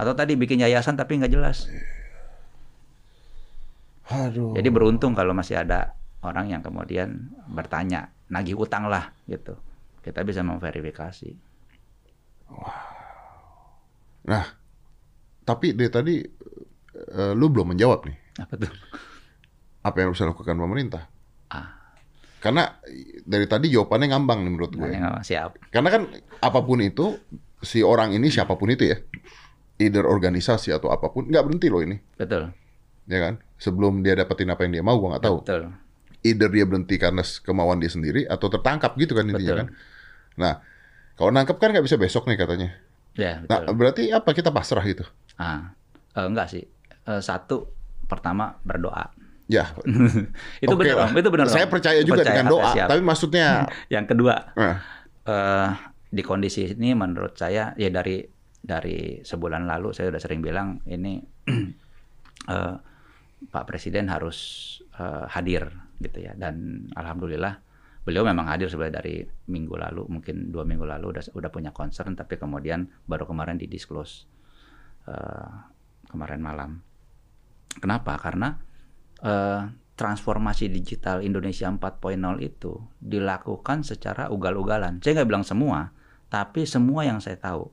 Atau tadi bikin yayasan tapi nggak jelas. Aduh. Jadi beruntung kalau masih ada orang yang kemudian bertanya, nagih utang lah gitu. Kita bisa memverifikasi. Nah, tapi dari tadi eh, lu belum menjawab nih. Apa tuh? Apa yang harus dilakukan pemerintah? Ah, Karena dari tadi jawabannya ngambang nih menurut gue. nanya siap. Karena kan apa pun itu, si orang ini siapa pun itu ya, either organisasi atau apa pun, nggak berhenti loh ini, Betul. ya kan? Sebelum dia dapetin apa yang dia mau, gua nggak tahu. Betul. Either dia berhenti karena kemauan dia sendiri atau tertangkap gitu kan intinya Betul. kan. Nah, kalau nangkep kan nggak bisa besok nih katanya. Ya, Nah, betul. berarti apa kita pasrah gitu? Ah, eh, enggak sih. Eh, satu, pertama berdoa. Ya, itu oke benar. Itu benar. Saya percaya juga Percaya, dengan doa, siap. tapi maksudnya, Yang kedua, eh, eh, di kondisi ini menurut saya ya dari dari sebulan lalu saya sudah sering bilang ini eh, Pak Presiden harus eh, hadir gitu ya dan alhamdulillah beliau memang hadir sebenarnya dari minggu lalu mungkin dua minggu lalu udah udah punya concern tapi kemudian baru kemarin di disclose eh, kemarin malam kenapa karena eh, transformasi digital Indonesia 4.0 itu dilakukan secara ugal-ugalan. Saya nggak bilang semua, tapi semua yang saya tahu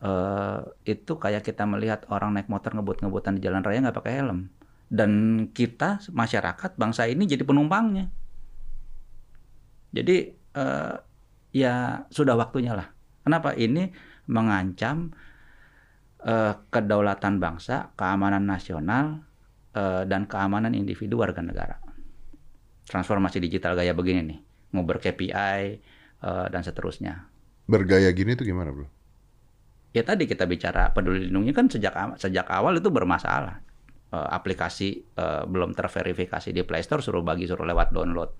eh, itu kayak kita melihat orang naik motor ngebut-ngebutan di jalan raya nggak pakai helm. Dan kita masyarakat bangsa ini jadi penumpangnya. Jadi eh, ya sudah waktunya lah. Kenapa ini mengancam eh, kedaulatan bangsa, keamanan nasional, eh, dan keamanan individu warga negara. transformasi digital gaya begini nih, mau ber-KPI eh, dan seterusnya. Bergaya gini tuh gimana, Bro? Ya tadi kita bicara peduli lindungi kan sejak sejak awal itu bermasalah. Eh, aplikasi eh, belum terverifikasi di Play Store suruh bagi suruh lewat download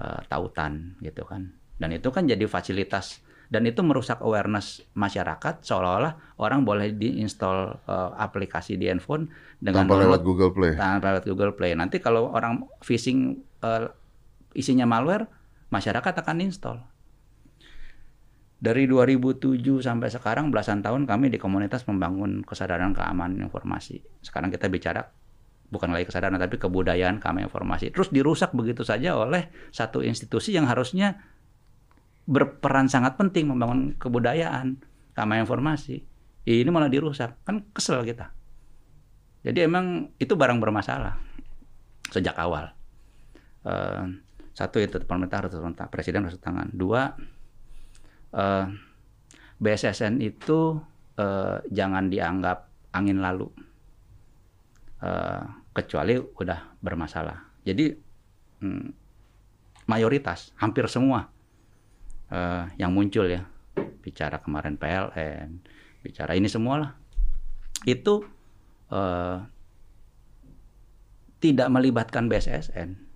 eh, tautan gitu kan. Dan itu kan jadi fasilitas dan itu merusak awareness masyarakat seolah-olah orang boleh diinstal eh, aplikasi di handphone dengan Tanpa lewat Google Play. tanpa lewat Google Play. Nanti kalau orang phishing eh, isinya malware, masyarakat akan install. Dari 2007 sampai sekarang belasan tahun kami di komunitas membangun kesadaran keamanan informasi. Sekarang kita bicara bukan lagi kesadaran tapi kebudayaan keamanan informasi. Terus dirusak begitu saja oleh satu institusi yang harusnya berperan sangat penting membangun kebudayaan keamanan informasi. Ini malah dirusak. Kan kesel kita. Jadi emang itu barang bermasalah sejak awal. Eh, satu itu pemerintah harus tangan, presiden harus tangan. Dua, eh, BSSN itu eh, jangan dianggap angin lalu, Eh, kecuali udah bermasalah. Jadi hmm, mayoritas, hampir semua eh, yang muncul ya, bicara kemarin PLN, bicara ini semua lah, itu eh, tidak melibatkan BSSN.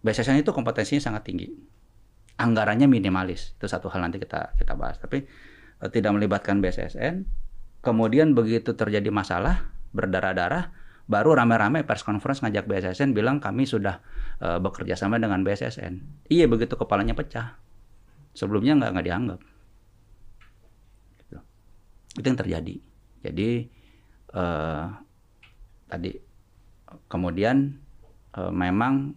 BSSN itu kompetensinya sangat tinggi, anggarannya minimalis. Itu satu hal nanti kita kita bahas. Tapi eh, tidak melibatkan BSSN. Kemudian begitu terjadi masalah berdarah-darah, baru rame-rame pers conference ngajak BSSN bilang kami sudah eh, bekerja sama dengan BSSN. Iya begitu kepalanya pecah. Sebelumnya nggak nggak dianggap. Gitu. Itu yang terjadi. Jadi eh, tadi kemudian eh, memang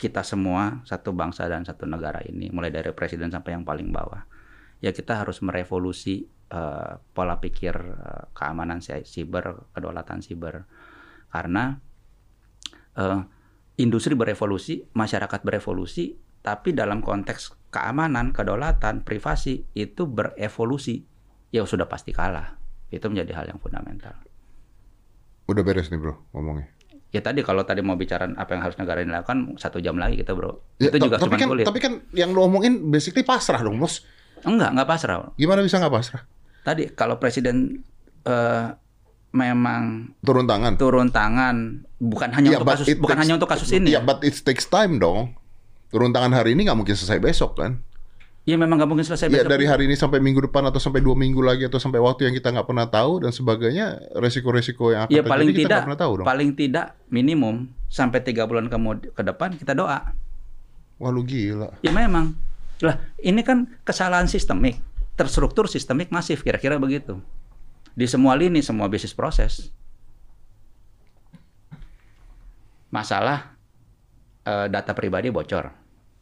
kita semua satu bangsa dan satu negara ini mulai dari presiden sampai yang paling bawah ya kita harus merevolusi eh, pola pikir eh, keamanan si- siber kedaulatan siber. Karena eh, industri berevolusi masyarakat berevolusi tapi dalam konteks keamanan kedaulatan privasi itu berevolusi. Ya sudah pasti kalah. Itu menjadi hal yang fundamental. Udah beres nih, Bro, ngomongnya. Ya tadi kalau tadi mau bicara apa yang harus negara ini lakukan satu jam lagi kita bro. Ya, itu juga tapi kan kulit. tapi kan yang lo omongin basically pasrah dong, Bos. Enggak enggak pasrah. Gimana bisa nggak pasrah? Tadi kalau presiden eh, memang Turun tangan. turun tangan bukan hanya Iya, untuk kasus it bukan takes- hanya untuk kasus ini. Iya, but it takes time dong. Turun tangan hari ini nggak mungkin selesai besok kan? Iya memang nggak mungkin selesai besok. dari hari ini sampai minggu depan atau sampai dua minggu lagi atau sampai waktu yang kita nggak pernah tahu dan sebagainya resiko-resiko yang akan Ya terjadi paling kita tidak pernah tahu dong. paling tidak minimum sampai tiga bulan kemud- ke depan kita doa. Wah lu gila. Ya memang. Lah ini kan kesalahan sistemik, terstruktur sistemik masif kira-kira begitu. Di semua lini, semua bisnis proses. Masalah eh, data pribadi bocor.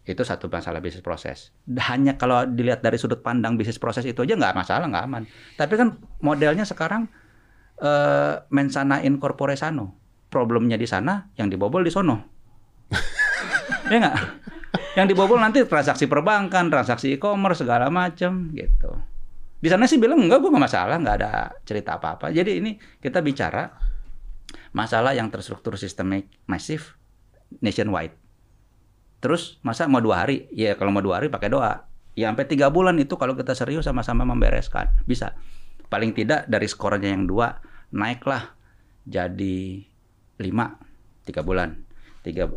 Itu satu masalah bisnis proses. Hanya kalau dilihat dari sudut pandang bisnis proses itu aja nggak masalah, nggak aman. Tapi kan modelnya sekarang eh, mensana in corpore sano. Problemnya di sana, yang dibobol di sono. ya nggak? Yang dibobol nanti transaksi perbankan, transaksi e-commerce segala macam gitu. Di sana sih bilang enggak, gua nggak masalah, nggak ada cerita apa-apa. Jadi ini kita bicara masalah yang terstruktur sistemik masif nationwide. Terus masa mau dua hari? Ya kalau mau dua hari pakai doa. Ya sampai tiga bulan itu kalau kita serius sama-sama membereskan bisa. Paling tidak dari skornya yang dua naiklah jadi lima tiga bulan. Tiga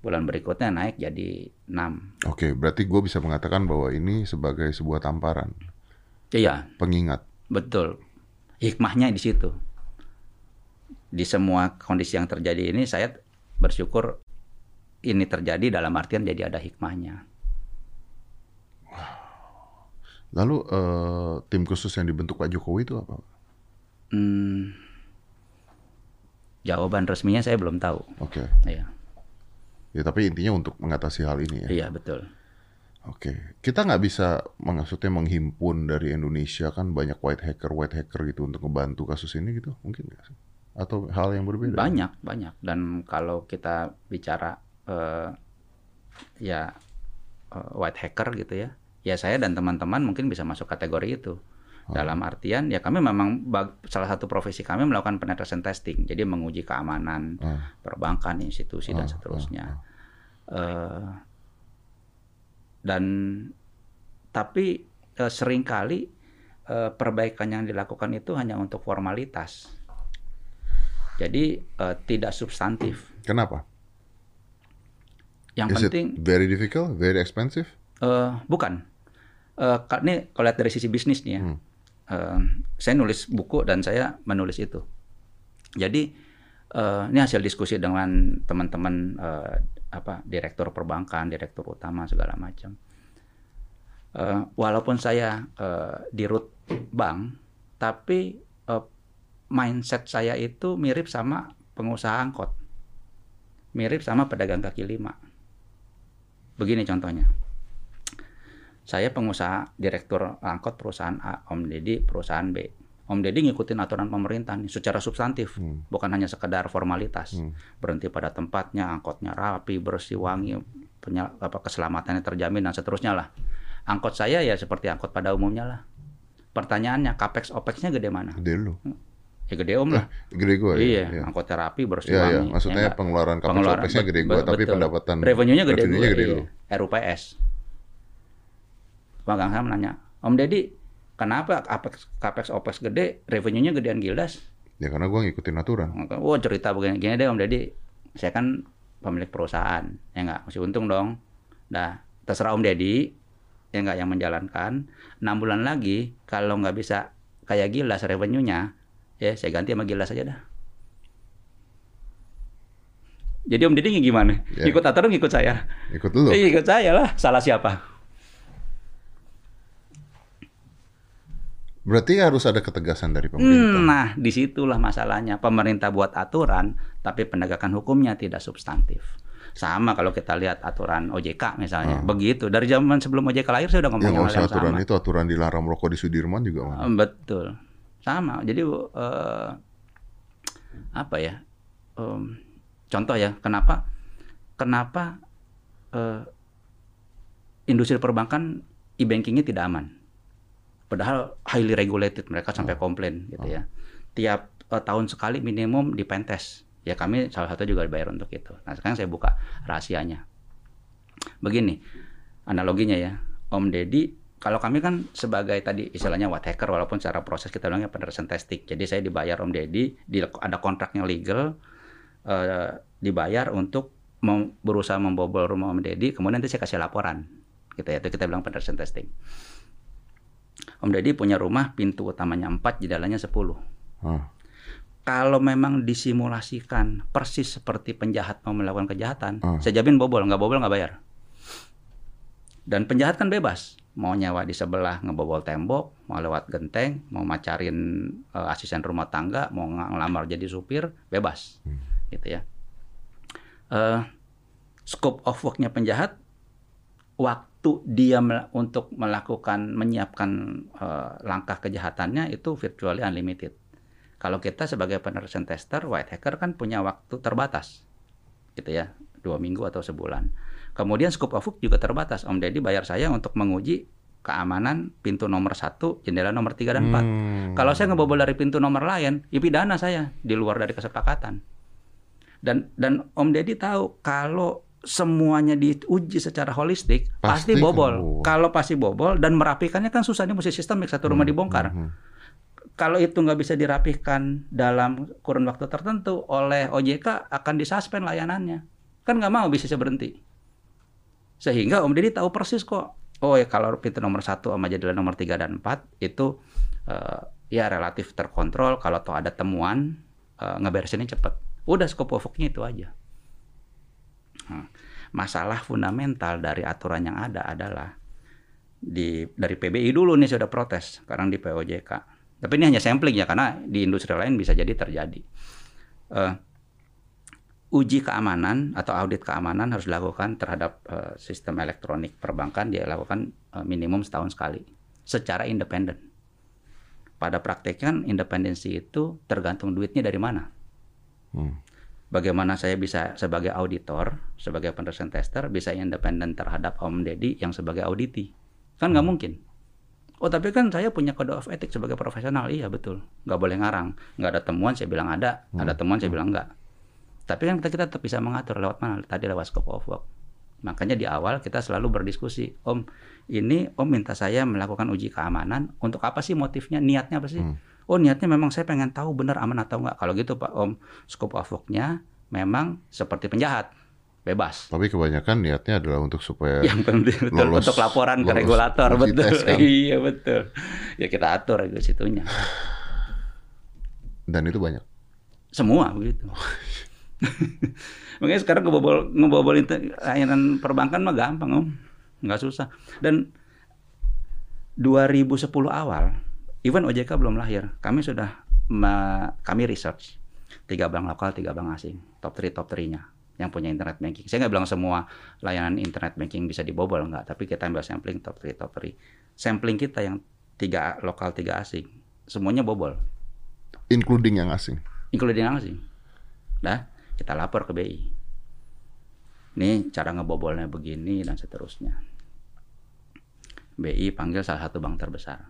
bulan berikutnya naik jadi enam. Oke, berarti gue bisa mengatakan bahwa ini sebagai sebuah tamparan, Iya, pengingat. betul. Hikmahnya di situ. Di semua kondisi yang terjadi ini saya bersyukur ini terjadi dalam artian jadi ada hikmahnya. Lalu eh, tim khusus yang dibentuk Pak Jokowi itu apa? Hmm, jawaban resminya saya belum tahu. Oke, Iya, ya tapi intinya untuk mengatasi hal ini ya. iya betul. Oke, kita nggak bisa maksudnya menghimpun dari Indonesia kan banyak white hacker white hacker gitu untuk ngebantu kasus ini gitu, mungkin nggak sih? Atau hal yang berbeda? Banyak, banyak. Dan kalau kita bicara eh, ya eh, white hacker gitu ya, ya saya dan teman-teman mungkin bisa masuk kategori itu. Dalam artian ya kami memang bag- salah satu profesi kami melakukan penetration testing, jadi menguji keamanan Ah. perbankan, institusi dan Ah, seterusnya. Eh, dan tapi eh, sering kali perbaikan yang dilakukan itu hanya untuk formalitas. Jadi eh, tidak substantif. Kenapa? Yang Is penting it very difficult, very expensive? Eh, bukan. Ka- ini kalau lihat dari sisi bisnis nih ya, Hmm. eh, saya nulis buku dan saya menulis itu. Jadi eh, ini hasil diskusi dengan teman-teman eh, apa direktur perbankan, direktur utama segala macam. Eh, walaupun saya eh, di root bank, tapi eh, mindset saya itu mirip sama pengusaha angkot, mirip sama pedagang kaki lima. Begini contohnya saya pengusaha direktur angkot perusahaan A, Om Deddy perusahaan B. Om Deddy ngikutin aturan pemerintah nih secara substantif, Hmm. bukan hanya sekedar formalitas. Hmm. Berhenti pada tempatnya, angkotnya rapi, bersih, wangi, apa keselamatannya terjamin dan seterusnya lah. Angkot saya ya seperti angkot pada umumnya lah. Pertanyaannya, capex opexnya gede mana? Gede lu. Ya gede om lah. Gede gua iya, ya. angkotnya rapi, bersih, Iya, iya. Maksudnya ya pengeluaran capex Pengeluaran, opexnya gede bet- tapi pendapatan revenue-nya gede revenue-nya gua, gede iya. lu. RUPS. Magang saya menanya, Om Deddy, kenapa capex, capex OPEX gede, revenue-nya gedean Gildas? Ya karena gua ngikutin aturan. Wah cerita begini, gini deh Om Deddy, saya kan pemilik perusahaan, ya nggak, masih untung dong. Nah, terserah Om Deddy, ya nggak yang menjalankan. 6 bulan lagi, kalau nggak bisa kayak Gilas revenue-nya, ya saya ganti sama Gilas aja dah. Jadi Om Deddy gimana? Ya. Ikut aturan ngikut saya? Ikut lu. Eh, ikut saya lah. Salah siapa? Berarti harus ada ketegasan dari pemerintah. Hmm, nah, di situlah masalahnya. Pemerintah buat aturan, tapi penegakan hukumnya tidak substantif. Sama kalau kita lihat aturan OJK misalnya. Begitu. Dari zaman sebelum OJK lahir saya udah ngomong Yang hal yang aturan sama. itu aturan dilarang merokok di Sudirman juga. mana? Betul. Sama. Jadi eh, apa ya? Em, contoh ya, kenapa kenapa eh, industri perbankan e-bankingnya tidak aman? Padahal highly regulated, mereka sampai komplain gitu ya. Tiap eh, tahun sekali minimum di pentest. Ya kami salah satu juga dibayar untuk itu. Nah sekarang saya buka rahasianya. Begini, analoginya ya, Om Deddy, kalau kami kan sebagai tadi istilahnya white hacker, walaupun secara proses kita bilangnya penerasan testing. Jadi saya dibayar Om Deddy, di, ada kontraknya legal, eh, dibayar untuk mem- berusaha membobol rumah Om Deddy, kemudian nanti saya kasih laporan. Gitu ya, itu kita bilang penerasan testing. Om Deddy punya rumah, pintu utamanya 4, jendelanya 10. Hah. Kalau memang disimulasikan persis seperti penjahat mau melakukan kejahatan, Ah. saya jamin bobol, nggak bobol nggak bayar. Dan penjahat kan bebas, mau nyawa di sebelah ngebobol tembok, mau lewat genteng, mau macarin eh, asisten rumah tangga, mau ng- ngelamar jadi supir, bebas, gitu ya. Eh, scope of worknya penjahat, waktu dia mel- untuk melakukan menyiapkan eh, langkah kejahatannya itu virtually unlimited. Kalau kita sebagai penerasan tester, white hacker kan punya waktu terbatas, gitu ya, dua minggu atau sebulan. Kemudian scope of work juga terbatas. Om Deddy bayar saya untuk menguji keamanan pintu nomor satu, jendela nomor tiga dan empat. Hmm. Kalau saya ngebobol dari pintu nomor lain, ya pidana saya di luar dari kesepakatan. Dan dan Om Deddy tahu kalau semuanya diuji secara holistik Pasti pasti, bobol. kan. Kalau pasti bobol dan merapikannya kan susah ini mesti sistemik satu rumah dibongkar. Hmm. Kalau itu nggak bisa dirapihkan dalam kurun waktu tertentu oleh OJK akan disuspend layanannya. Kan nggak mau bisnisnya berhenti. Sehingga Om Deddy tahu persis kok. Oh ya kalau pintu nomor satu sama jendela nomor 3 dan 4 itu eh, ya relatif terkontrol. Kalau toh ada temuan eh, ngeberesinnya cepet. Udah scope of itu aja. Nah, masalah fundamental dari aturan yang ada adalah di dari PBI dulu nih sudah protes, sekarang di POJK. Tapi ini hanya sampling ya karena di industri lain bisa jadi terjadi. Eh, uji keamanan atau audit keamanan harus dilakukan terhadap eh, sistem elektronik perbankan dia lakukan eh, minimum setahun sekali secara independen. Pada prakteknya kan independensi itu tergantung duitnya dari mana. Hmm. Bagaimana saya bisa sebagai auditor, sebagai penerasan tester bisa independen terhadap Om Deddy yang sebagai auditi? Kan nggak mungkin. Oh tapi kan saya punya kode of etik sebagai profesional. Iya betul. Nggak boleh ngarang. Nggak ada temuan saya bilang ada. Ada temuan saya bilang enggak. Tapi kan kita, kita tetap bisa mengatur lewat mana? Tadi lewat scope of work. Makanya di awal kita selalu berdiskusi. Om, ini Om minta saya melakukan uji keamanan. Untuk apa sih motifnya? Niatnya apa sih? Oh niatnya memang saya pengen tahu benar aman atau enggak. Kalau gitu Pak Om, scope of work-nya memang seperti penjahat. Bebas. Tapi kebanyakan niatnya adalah untuk supaya Yang penting betul lolos- untuk laporan ke lolos regulator uji betul. tes kan. Iya betul. Ya kita atur itu situnya. dan itu banyak. Semua begitu. Makanya sekarang ngebobol ngebobol layanan perbankan mah gampang om, nggak susah. Dan 2010 awal, even OJK belum lahir, kami sudah kami research tiga bank lokal, tiga bank asing, top 3 top 3-nya yang punya internet banking. Saya nggak bilang semua layanan internet banking bisa dibobol nggak, tapi kita ambil sampling top 3 top 3. Sampling kita yang tiga lokal, tiga asing, semuanya bobol Including yang asing. including yang asing. Dah, kita lapor ke BI. Nih cara ngebobolnya begini dan seterusnya. BI panggil salah satu bank terbesar.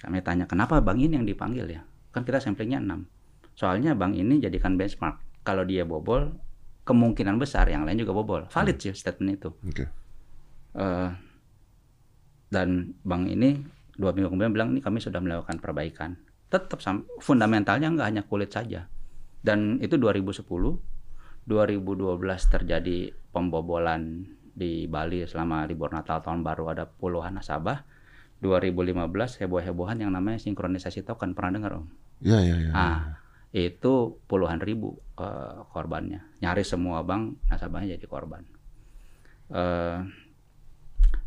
Kami tanya, kenapa bank ini yang dipanggil ya? Kan kita samplingnya 6. Soalnya bank ini jadikan benchmark. Kalau dia bobol, kemungkinan besar yang lain juga bobol. Valid sih statement itu. Oke. Eh, dan bank ini dua minggu kemudian bilang ini kami sudah melakukan perbaikan. Tetap fundamentalnya nggak hanya kulit saja. Dan itu 2010, 2012 terjadi pembobolan di Bali selama libur Natal tahun baru ada puluhan nasabah. 2015 heboh-hebohan yang namanya sinkronisasi token pernah dengar om? Ya ya ya. Ah, itu puluhan ribu eh, korbannya. Nyaris semua bank nasabahnya jadi korban. Eh,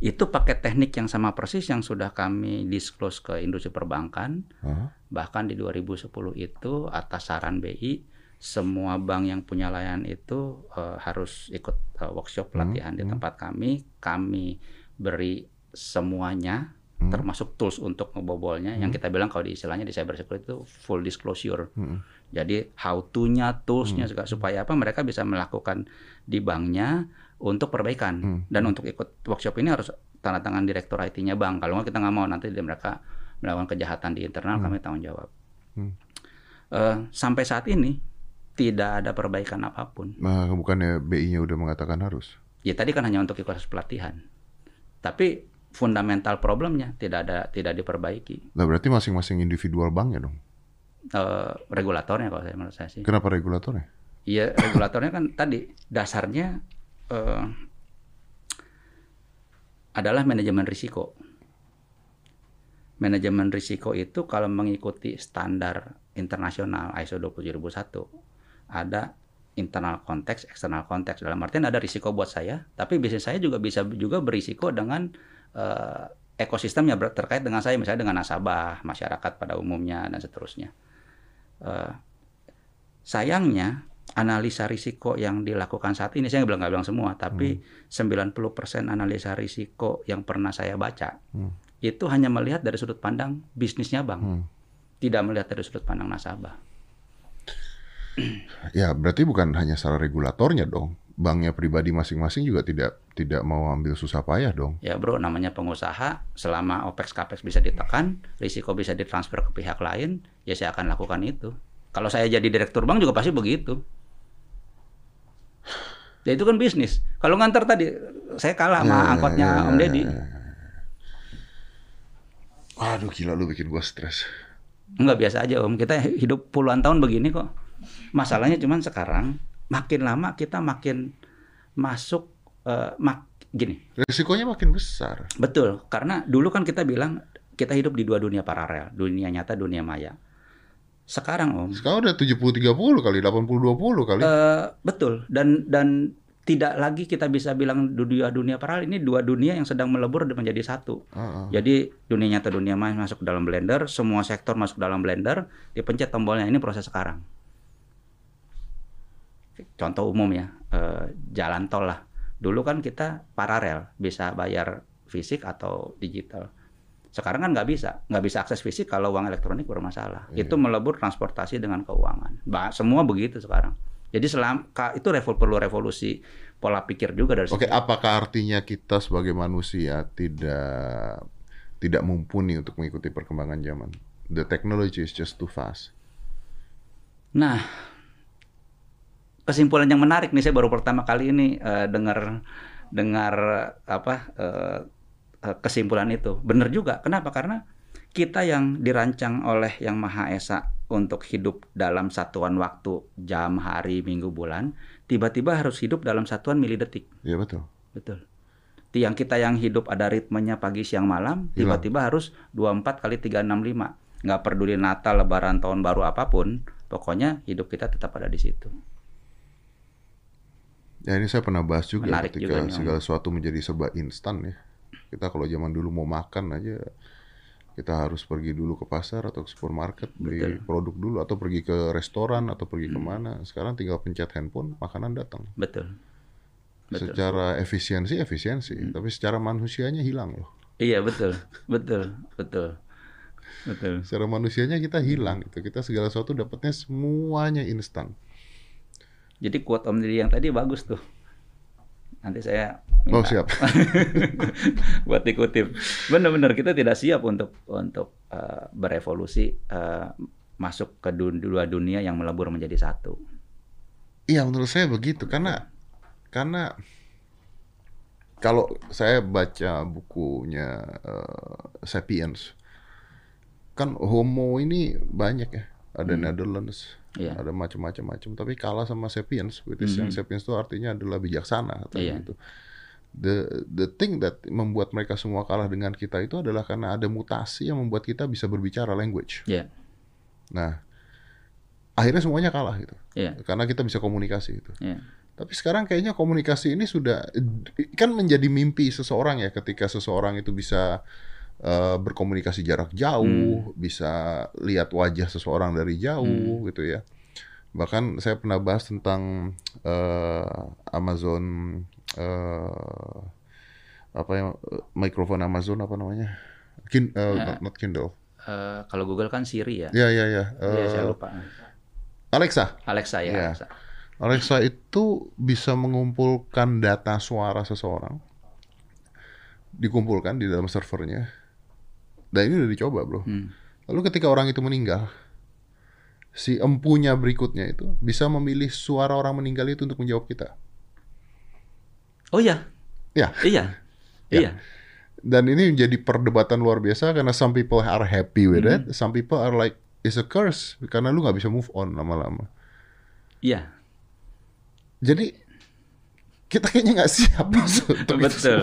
itu pakai teknik yang sama persis yang sudah kami disclose ke industri perbankan. Hah? Bahkan di 2010 itu atas saran BI semua bank yang punya layanan itu eh, harus ikut eh, workshop pelatihan di tempat kami. Kami beri semuanya termasuk tools untuk ngebobolnya yang kita bilang kalau di istilahnya di cyber security itu full disclosure. Jadi how to-nya, tools-nya juga supaya apa mereka bisa melakukan di banknya untuk perbaikan dan untuk ikut workshop ini harus tanda tangan direktur IT-nya bank. Kalau nggak kita nggak mau nanti mereka melakukan kejahatan di internal kami tanggung jawab. Eh, sampai saat ini tidak ada perbaikan apa pun. Nah, bukannya BI-nya udah mengatakan harus. Ya tadi kan hanya untuk ikut pelatihan. Tapi fundamental problemnya tidak ada tidak diperbaiki. Nah, berarti masing-masing individual bank ya dong. Eh, regulatornya kalau saya menurut saya sih. Kenapa regulatornya? Iya regulatornya kan tadi dasarnya eh, adalah manajemen risiko. Manajemen risiko itu kalau mengikuti standar internasional ISO 27001 ada internal konteks, eksternal konteks. Dalam artian ada risiko buat saya, tapi bisnis saya juga bisa juga berisiko dengan eh, ekosistem yang terkait dengan saya, misalnya dengan nasabah, masyarakat pada umumnya dan seterusnya. Eh, sayangnya analisa risiko yang dilakukan saat ini saya bilang nggak bilang semua tapi 90% analisa risiko yang pernah saya baca itu hanya melihat dari sudut pandang bisnisnya bank tidak melihat dari sudut pandang nasabah. Ya, berarti bukan hanya salah regulatornya dong. Banknya pribadi masing-masing juga tidak tidak mau ambil susah payah dong. ya bro namanya pengusaha selama opex capex bisa ditekan risiko bisa ditransfer ke pihak lain ya saya akan lakukan itu. Kalau saya jadi direktur bank juga pasti begitu ya itu kan bisnis kalau ngantar tadi saya kalah sama angkotnya Om Deddy Waduh, gila lu bikin gua stres. Enggak biasa aja om, kita hidup puluhan tahun begini kok. Masalahnya cuman sekarang makin lama kita makin masuk eh, mak gini. Resikonya makin besar. Betul, karena dulu kan kita bilang kita hidup di dua dunia paralel, dunia nyata, dunia maya. Sekarang om, Sekarang udah 70-30 kali, 80-20 kali. eh, betul dan dan tidak lagi kita bisa bilang dunia dunia paralel ini dua dunia yang sedang melebur dan menjadi satu. Ah, ah. Jadi dunia nyata dunia maya masuk ke dalam blender, semua sektor masuk ke dalam blender, dipencet tombolnya ini proses sekarang. Contoh umum ya, eh, jalan tol lah. Dulu kan kita paralel, bisa bayar fisik atau digital. Sekarang kan nggak bisa, nggak bisa akses fisik kalau uang elektronik bermasalah. Itu melebur transportasi dengan keuangan. Ba- Semua begitu sekarang. Jadi selam, itu revol, perlu revolusi pola pikir juga dari Oke, segi- apakah artinya kita sebagai manusia tidak tidak mumpuni untuk mengikuti perkembangan zaman. The technology is just too fast. Nah, kesimpulan yang menarik nih saya baru pertama kali ini uh, dengar dengar apa uh, kesimpulan itu. Benar juga. Kenapa? Karena kita yang dirancang oleh Yang Maha Esa untuk hidup dalam satuan waktu jam, hari, minggu, bulan, tiba-tiba harus hidup dalam satuan milidetik. Iya betul. Betul tiang kita yang hidup ada ritmenya pagi siang malam tiba-tiba harus 24 kali 365 nggak peduli Natal Lebaran tahun baru apa pun pokoknya hidup kita tetap ada di situ ya ini saya pernah bahas juga Menarik ketika juga segala sesuatu menjadi serba instan ya kita kalau zaman dulu mau makan aja kita harus pergi dulu ke pasar atau ke supermarket beli Betul. produk dulu atau pergi ke restoran atau pergi ke mana. Sekarang tinggal pencet handphone makanan datang. Betul. Betul. secara efisiensi efisiensi. Tapi secara manusianya hilang loh. Iya betul. Betul. Betul. Betul. Secara manusianya kita hilang gitu. Kita segala sesuatu dapatnya semuanya instan. Jadi quote Om Didi yang tadi bagus tuh nanti saya minta. oh siap. Buat dikutip. Benar-benar kita tidak siap untuk untuk uh, berevolusi uh, masuk ke dun dua dunia yang melebur menjadi satu. Iya menurut saya begitu. Karena karena kalau saya baca bukunya uh, Sapiens kan Homo ini banyak ya. Ada Netherlands Iya. ada macam-macam macam. Tapi kalah sama Sapiens which is yang Sapiens itu artinya adalah bijaksana atau Iya. gitu. The the thing that membuat mereka semua kalah dengan kita itu adalah karena ada mutasi yang membuat kita bisa berbicara language. Ya nah akhirnya semuanya kalah gitu. Ya karena kita bisa komunikasi itu ya tapi sekarang kayaknya komunikasi ini sudah kan menjadi mimpi seseorang ya ketika seseorang itu bisa eh, berkomunikasi jarak jauh, bisa lihat wajah seseorang dari jauh gitu ya. Bahkan saya pernah bahas tentang eh, Amazon eh, apa ya mikrofon Amazon apa namanya? Kin, eh, not, not Kindle. Eh, kalau Google kan Siri ya Ya ya ya. Iya, eh, saya lupa Alexa. Alexa ya Iya. Alexa. Alexa itu bisa mengumpulkan data suara seseorang, dikumpulkan di dalam servernya, dan ini udah dicoba bro. Hmm. Lalu ketika orang itu meninggal, si empunya berikutnya itu bisa memilih suara orang meninggal itu untuk menjawab kita. oh iya Ya, iya Ya. iya dan ini menjadi perdebatan luar biasa karena some people are happy with it, some people are like it's a curse karena lu nggak bisa move on lama-lama. iya Jadi kita kayaknya nggak siap untuk itu betul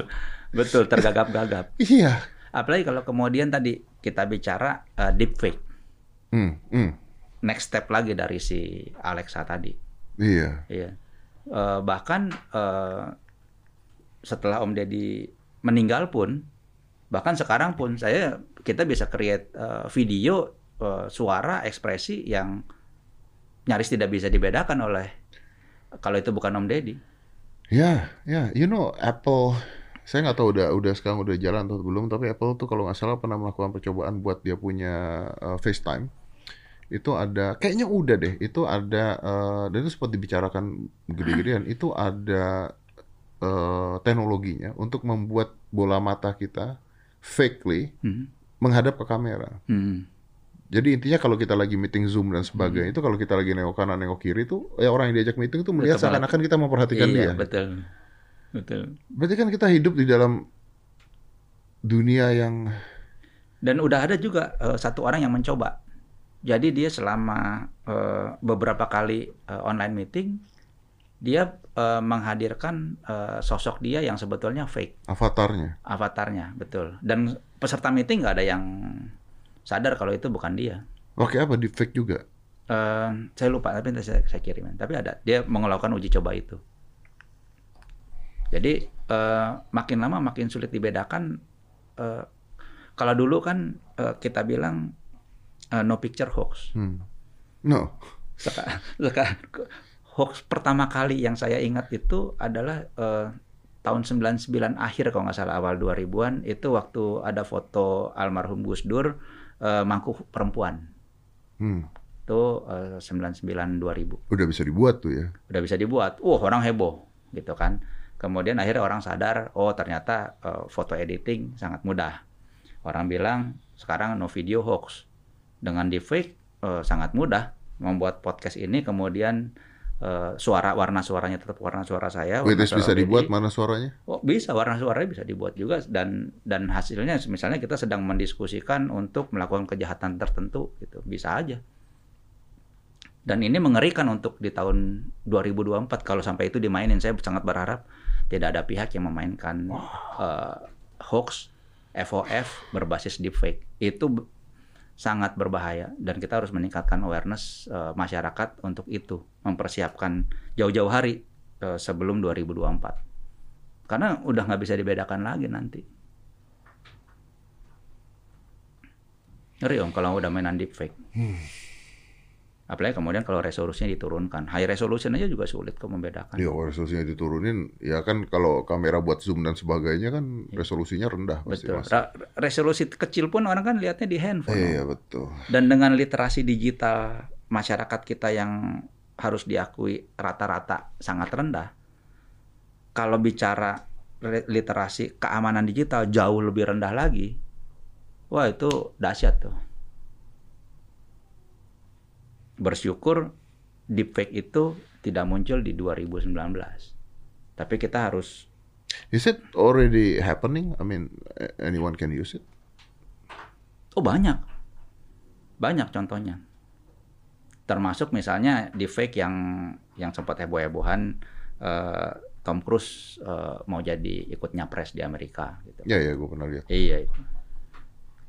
betul tergagap-gagap Iya. Apalagi kalau kemudian tadi kita bicara eh, deepfake Hmm, hmm. next step lagi dari si Alexa tadi Iya. Iya. Eh, bahkan eh, setelah Om Deddy meninggal pun, bahkan sekarang pun saya kita bisa create eh, video, eh, suara, ekspresi yang nyaris tidak bisa dibedakan oleh kalau itu bukan Om Deddy. Ya, ya, you know Apple, saya nggak tahu udah udah sekarang udah jalan atau belum, tapi Apple tuh kalau nggak salah pernah melakukan percobaan buat dia punya uh, FaceTime. Itu ada, kayaknya udah deh, itu ada uh, dan itu sempat dibicarakan gede-gedean. Itu ada uh, teknologinya untuk membuat bola mata kita fakely Hmm. menghadap ke kamera. Hmm. Jadi intinya kalau kita lagi meeting Zoom dan sebagainya itu kalau kita lagi nengok kanan nengok kiri itu ya orang yang diajak meeting itu melihat seakan-akan kita memperhatikan Iya, dia. betul. Betul. Berarti kan kita hidup di dalam dunia yang Dan udah ada juga eh, satu orang yang mencoba. Jadi dia selama eh, beberapa kali eh, online meeting, dia eh, menghadirkan eh, sosok dia yang sebetulnya fake, avatarnya. avatarnya, betul. Dan peserta meeting nggak ada yang sadar kalau itu bukan dia. Oke apa deepfake juga? Eh, saya lupa, tapi nanti saya, saya kirimin. Tapi ada, dia melakukan uji coba itu. Jadi eh, makin lama makin sulit dibedakan. Eh, kalau dulu kan eh, kita bilang eh, no picture hoax. Hmm. No. Seka- seka- hoax pertama kali yang saya ingat itu adalah eh, tahun 99 akhir kalau nggak salah awal 2000-an itu waktu ada foto almarhum Gus Dur eh, mangku perempuan. Hmm. Itu eh, 99 2000. Udah bisa dibuat tuh ya. Udah bisa dibuat. Wah, orang heboh gitu kan. Kemudian akhirnya orang sadar, oh ternyata eh, foto editing sangat mudah. Orang bilang sekarang no video hoax. Dengan deepfake eh, sangat mudah membuat podcast ini kemudian eh, suara warna suaranya tetap warna suara saya. Wait, warna terus suara bisa dibuat mana suaranya? Oh, bisa warna suaranya bisa dibuat juga dan dan hasilnya misalnya kita sedang mendiskusikan untuk melakukan kejahatan tertentu gitu bisa aja. Dan ini mengerikan untuk di tahun 2024 kalau sampai itu dimainin saya sangat berharap tidak ada pihak yang memainkan eh, hoax FOF berbasis deepfake. Itu sangat berbahaya dan kita harus meningkatkan awareness eh, masyarakat untuk itu, mempersiapkan jauh-jauh hari eh, sebelum 2024 karena udah nggak bisa dibedakan lagi nanti. Ngeri om kalau udah mainan deepfake. Apalagi kemudian kalau resolusinya diturunkan. High resolution aja juga sulit kok membedakan. Iya, resolusinya diturunin, ya kan kalau kamera buat zoom dan sebagainya kan resolusinya rendah pasti Betul. mas. Resolusi kecil pun orang kan lihatnya di handphone. Iya betul. Dan dengan literasi digital masyarakat kita yang harus diakui rata-rata sangat rendah. Kalau bicara literasi keamanan digital jauh lebih rendah lagi. Wah, itu dahsyat tuh. Bersyukur deepfake itu tidak muncul di 2019. Tapi kita harus Is it already happening? I mean, anyone can use it? Oh banyak, banyak contohnya. Termasuk misalnya di fake yang yang sempat heboh-hebohan eh, Tom Cruise eh, mau jadi ikut nyapres di Amerika. Gitu. Ya ya, gue pernah lihat. Iya itu.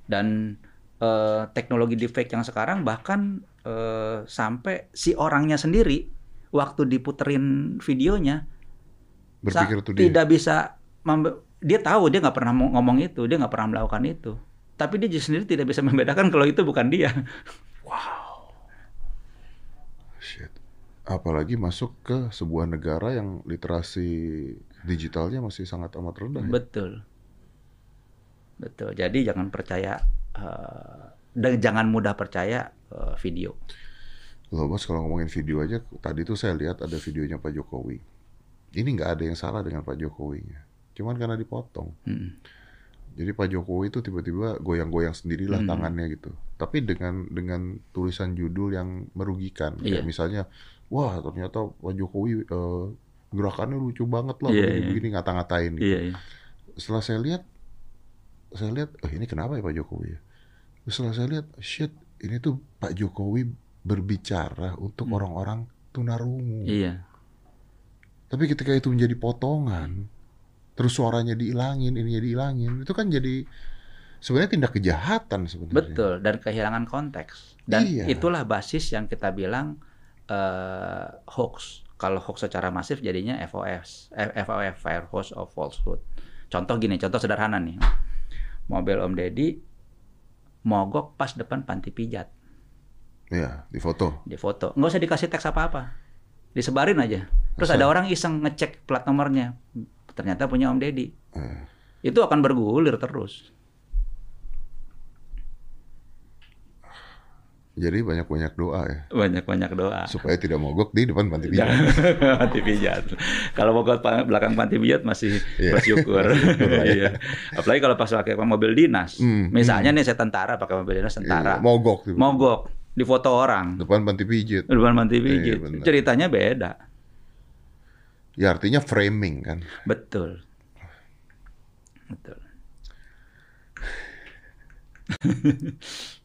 Dan eh, teknologi deepfake yang sekarang bahkan eh, sampai si orangnya sendiri waktu diputerin videonya Berpikir tuh dia. tidak bisa dia tahu dia nggak pernah ngomong itu, dia nggak pernah melakukan itu. Tapi dia sendiri tidak bisa membedakan kalau itu bukan dia. Shit. Apalagi masuk ke sebuah negara yang literasi digitalnya masih sangat amat rendah. Ya? Betul. Betul. Jadi jangan percaya eh, dan jangan mudah percaya eh, video. Loh bos, kalau ngomongin video aja, tadi tuh saya lihat ada videonya Pak Jokowi. Ini nggak ada yang salah dengan Pak Jokowinya. Cuman karena dipotong. Mm. Jadi Pak Jokowi itu tiba-tiba goyang-goyang sendirilah Hmm. tangannya gitu. Tapi dengan dengan tulisan judul yang merugikan. Kayak Iya. misalnya, wah ternyata Pak Jokowi eh, gerakannya lucu banget lah, Iya, begini-begini ngata-ngatain gitu. Iya, iya. Setelah saya lihat, saya lihat, oh ini kenapa ya Pak Jokowi ya? Setelah saya lihat, shit, ini tuh Pak Jokowi berbicara untuk Hmm. orang-orang tunarungu. Iya. Tapi ketika itu menjadi potongan, terus suaranya dihilangin, ininya dihilangin, itu kan jadi sebenarnya tindak kejahatan sebenarnya. Betul, dan kehilangan konteks. Dan Iya. itulah basis yang kita bilang eh, hoax. Kalau hoax secara masif jadinya FOF, F- FOF, Fire Hose of Falsehood. Contoh gini, contoh sederhana nih. Mobil Om Deddy mogok pas depan panti pijat Iya, di foto. di foto. Nggak usah dikasih teks apa-apa. Disebarin aja. Terus Asal. ada orang iseng ngecek plat nomornya. Ternyata punya Om Deddy. Eh, Itu akan bergulir terus. Jadi banyak-banyak doa ya, Banyak-banyak doa. supaya tidak mogok di depan panti pijat. Panti pijat. Kalau pa- belakang panti pijat masih Iya. bersyukur. Ya. Iya. Apalagi kalau pas pakai mobil dinas. Hmm, Misalnya nih saya tentara pakai mobil dinas tentara. Iya, mogok. di Mogok di foto orang Depan panti pijit. di depan panti Iya, pijat. benar. Ceritanya beda. Ya artinya framing kan. Betul. Betul.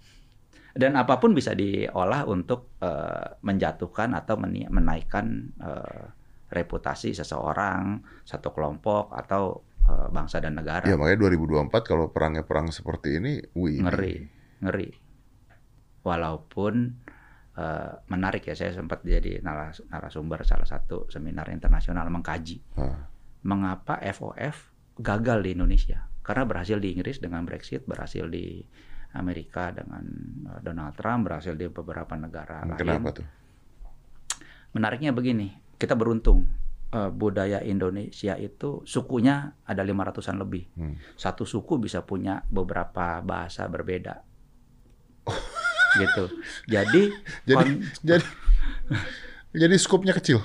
Dan apa pun bisa diolah untuk eh, menjatuhkan atau meni- menaikkan eh, reputasi seseorang, satu kelompok atau eh, bangsa dan negara. Ya makanya 2024 kalau perangnya perang seperti ini, wih. ngeri, ngeri. Walaupun eh, menarik ya, saya sempat jadi naras- narasumber salah satu seminar internasional mengkaji Ah, mengapa FOF gagal di Indonesia. Karena berhasil di Inggris dengan Brexit, berhasil di Amerika dengan eh, Donald Trump, berhasil di beberapa negara lain. Kenapa tuh? Menariknya begini, kita beruntung. Eh, budaya Indonesia itu sukunya ada 500-an lebih. Hmm. Satu suku bisa punya beberapa bahasa berbeda. gitu. Jadi, Jadi kon- jadi jadi skupnya kecil.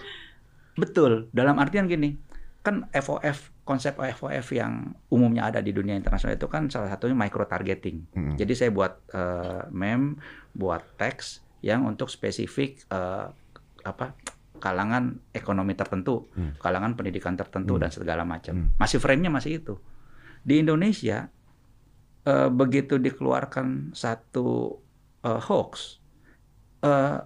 betul. Dalam artian gini, kan FOF konsep OFOF yang umumnya ada di dunia internasional itu kan salah satunya micro targeting. Hmm. Jadi saya buat eh, meme, buat teks yang untuk spesifik eh, apa kalangan ekonomi tertentu, Hmm. kalangan pendidikan tertentu Hmm. dan segala macam. Hmm. Masih frame-nya masih itu. Di Indonesia eh, begitu dikeluarkan satu eh, hoax, eh,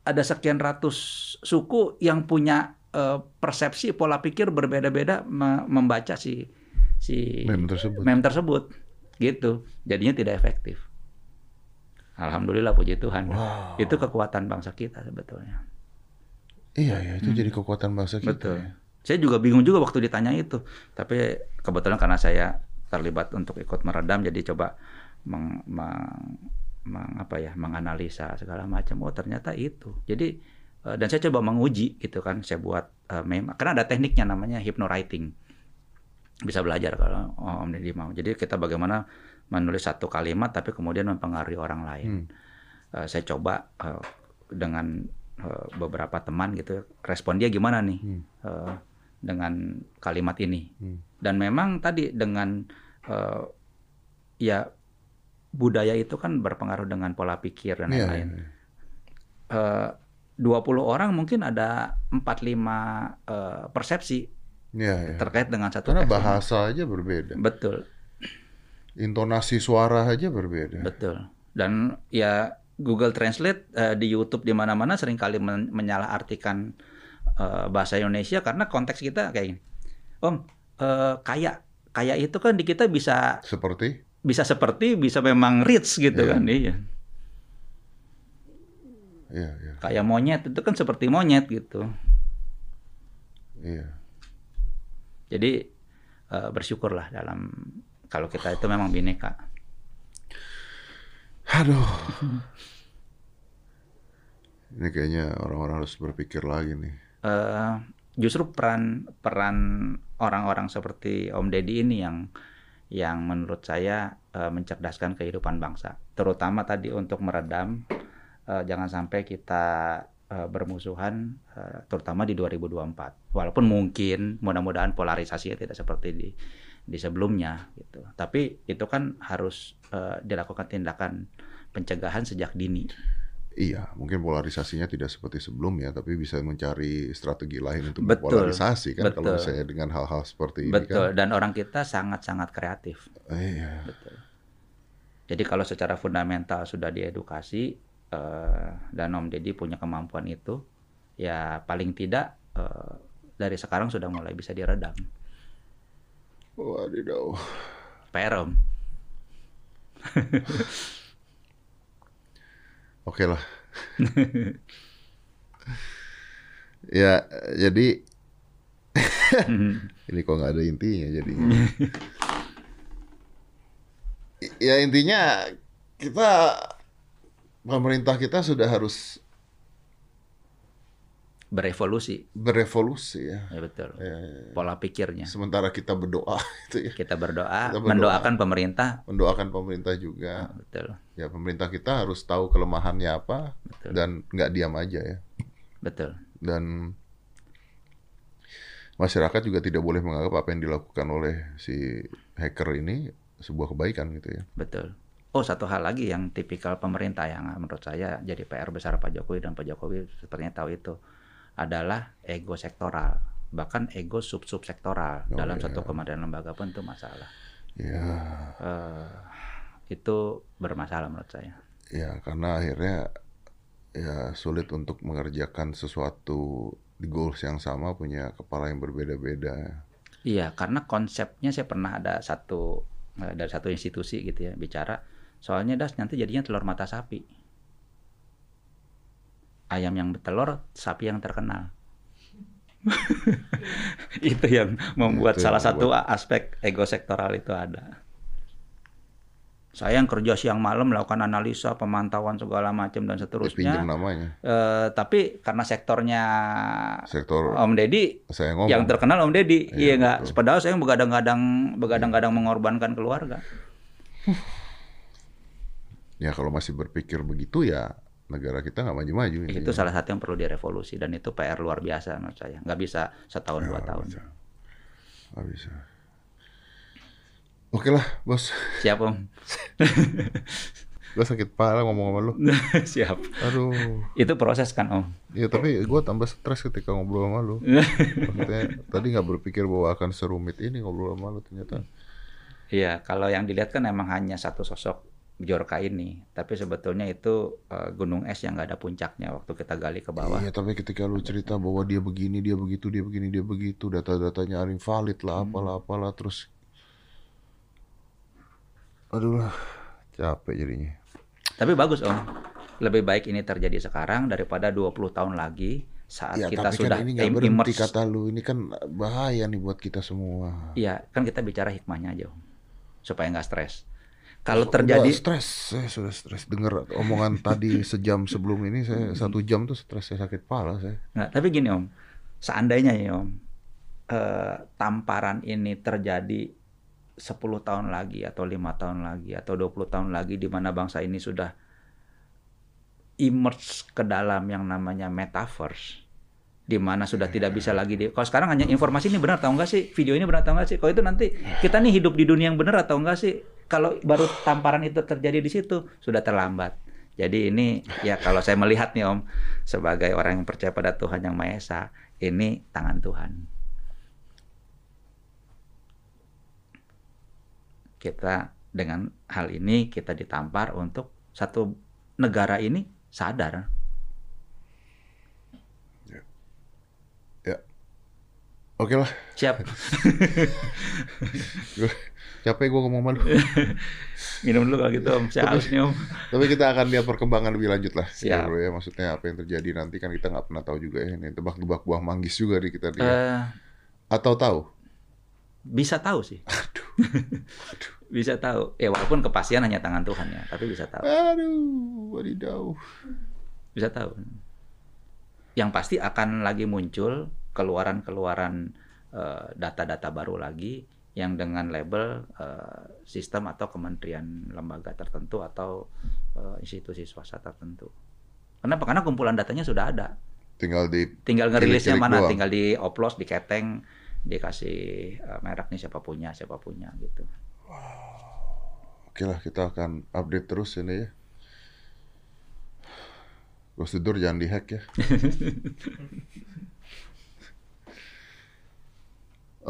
ada sekian ratus suku yang punya eh, persepsi pola pikir berbeda-beda me- membaca si si Meme tersebut. meme tersebut gitu jadinya tidak efektif alhamdulillah puji Tuhan Wow. itu kekuatan bangsa kita sebetulnya Iya ya, itu jadi kekuatan bangsa kita. Hmm. betul ya. saya juga bingung juga waktu ditanya itu tapi kebetulan karena saya terlibat untuk ikut meredam jadi coba meng, meng- meng- apa ya menganalisa segala macam oh ternyata itu jadi dan saya coba menguji gitu kan saya buat eh, meme karena ada tekniknya namanya hypnowriting bisa belajar kalau oh, Om Deddy mau jadi kita bagaimana menulis satu kalimat tapi kemudian mempengaruhi orang lain Hmm. Eh, saya coba eh, dengan eh, beberapa teman gitu respon dia gimana nih Hmm. eh, dengan kalimat ini Hmm. dan memang tadi dengan eh, ya budaya itu kan berpengaruh dengan pola pikir dan Iya, lain-lain. iya. Eh, 20 orang mungkin ada 4-5 eh, persepsi Iya, iya. terkait dengan satu Karena teks ini. bahasa aja berbeda. Betul, Intonasi suara aja berbeda. betul. Dan ya Google Translate eh, di YouTube di mana-mana sering kali men menyalahartikan eh, bahasa Indonesia karena konteks kita kayak gini. Om, eh, kaya kaya itu kan di kita bisa Seperti bisa seperti bisa memang rich gitu Iya. kan iya. Iya, iya. Kayak monyet itu kan seperti monyet gitu. Iya. Jadi eh, bersyukurlah dalam kalau kita itu memang bineka. Aduh. Ini kayaknya orang-orang harus berpikir lagi nih. eh justru peran peran orang-orang seperti Om Deddy ini yang yang menurut saya eh, mencerdaskan kehidupan bangsa, terutama tadi untuk meredam eh, jangan sampai kita eh, bermusuhan, eh, terutama di 2024. Walaupun mungkin mudah-mudahan polarisasinya tidak seperti di di sebelumnya, gitu. Tapi itu kan harus eh, dilakukan tindakan pencegahan sejak dini. Iya, mungkin polarisasinya tidak seperti sebelumnya, tapi bisa mencari strategi lain untuk Betul, polarisasi kan kalau betul. misalnya dengan hal-hal seperti ini Betul. kan. Dan orang kita sangat-sangat kreatif. Iya. Betul. Jadi kalau secara fundamental sudah diedukasi eh, dan Om Deddy punya kemampuan itu, ya paling tidak eh, dari sekarang sudah mulai bisa diredam. Wadidaw. PR Om. Oke lah. ya, jadi ini kok nggak ada intinya jadinya. I- ya intinya kita pemerintah kita sudah harus Berevolusi, berevolusi ya. ya betul. Ya, ya. Pola pikirnya. Sementara kita berdoa itu ya, Kita berdoa, Kita berdoa. mendoakan pemerintah. mendoakan pemerintah juga. Betul, Ya pemerintah kita harus tahu kelemahannya apa betul, dan nggak diam aja ya. betul. dan masyarakat juga tidak boleh menganggap apa yang dilakukan oleh si hacker ini sebuah kebaikan gitu ya. Betul. Oh, satu hal lagi yang tipikal pemerintah yang menurut saya jadi PR besar Pak Jokowi dan Pak Jokowi sepertinya tahu itu adalah ego sektoral, bahkan ego sub-sub sektoral Oh, dalam iya. satu kementerian lembaga pun itu masalah. Ya, Eh, itu bermasalah menurut saya. ya karena akhirnya ya sulit untuk mengerjakan sesuatu di goals yang sama punya kepala yang berbeda-beda. Iya, karena konsepnya saya pernah ada satu eh, dari satu institusi gitu ya bicara soalnya das nanti jadinya telur mata sapi. Ayam yang bertelur, sapi yang terkenal. itu yang membuat Itu yang salah satu membuat- aspek ego sektoral itu ada. Saya yang kerja siang malam melakukan analisa, pemantauan segala macam dan seterusnya. namanya. Eh, tapi karena sektornya Sektor Om Deddy saya ngomong. yang terkenal Om Deddy. Iya, Iya nggak? Padahal saya begadang-gadang begadang-gadang mengorbankan keluarga. Ya kalau masih berpikir begitu ya negara kita nggak maju-maju. Itu salah satu yang perlu direvolusi dan itu PR luar biasa menurut saya. Nggak bisa setahun dua Ya, tahun. betul. Nggak bisa. Oke lah, bos. Siap Om. Gue sakit parah ngomong sama lu. Siap. Aduh. Itu proses kan Om. Ya tapi gue tambah stres ketika ngobrol sama lu. Maksudnya tadi nggak berpikir bahwa akan serumit ini ngobrol sama lu ternyata. Iya, kalau yang dilihat kan emang hanya satu sosok Bjorka ini, tapi sebetulnya itu eh, gunung es yang nggak ada puncaknya waktu kita gali ke bawah. Iya tapi ketika lu cerita bahwa dia begini, dia begitu, dia begini, dia begitu, data-datanya invalid lah, apalah, apalah, terus, aduh lah, capek jadinya. Tapi bagus Om, lebih baik ini terjadi sekarang daripada 20 tahun lagi saat Ya kita tapi sudah kan ini im- berhenti immerse. kata lu, ini kan bahaya nih buat kita semua. Iya, kan kita bicara hikmahnya aja Om, supaya nggak stres. Kalau Udah terjadi stres, saya sudah stres. Dengar omongan tadi sejam sebelum ini saya satu jam tuh stres saya sakit pala saya. Nggak, tapi gini Om, seandainya ya Om, eh, tamparan ini terjadi 10 tahun lagi atau lima tahun lagi atau 20 tahun lagi di mana bangsa ini sudah immerse ke dalam yang namanya metaverse di mana sudah tidak bisa lagi di kalau sekarang hanya informasi ini benar atau enggak sih? Video ini benar atau enggak sih? Kalau itu nanti kita nih hidup di dunia yang benar atau enggak sih kalau baru tamparan itu terjadi di situ sudah terlambat. Jadi ini ya kalau saya melihat nih Om sebagai orang yang percaya pada Tuhan yang Maha Esa ini tangan Tuhan. Kita dengan hal ini kita ditampar untuk satu negara ini sadar Ya, oke lah. siap Capek gue ngomong malu. minum dulu kalau gitu om saya haus nih om Tapi kita akan lihat perkembangan lebih lanjut lah. Siap. Ya, ya. Maksudnya apa yang terjadi nanti kan kita nggak pernah tahu juga ya. Ini tebak-tebak buah manggis juga di kita. nih. Eh, Atau tahu? bisa tahu sih bisa tahu ya walaupun kepastian hanya tangan Tuhan ya tapi bisa tahu Aduh, wadidaw. bisa tahu yang pasti akan lagi muncul keluaran-keluaran eh, data-data baru lagi yang dengan label eh, sistem atau kementerian lembaga tertentu atau eh, institusi swasta tertentu. Kenapa? Karena kumpulan datanya sudah ada. Tinggal di Tinggal ngerilisnya mana, doang. tinggal dioplos, diketeng, dikasih eh, merek nih siapa punya, siapa punya gitu. Oke lah, kita akan update terus ini ya. Prosedur jangan dihack ya.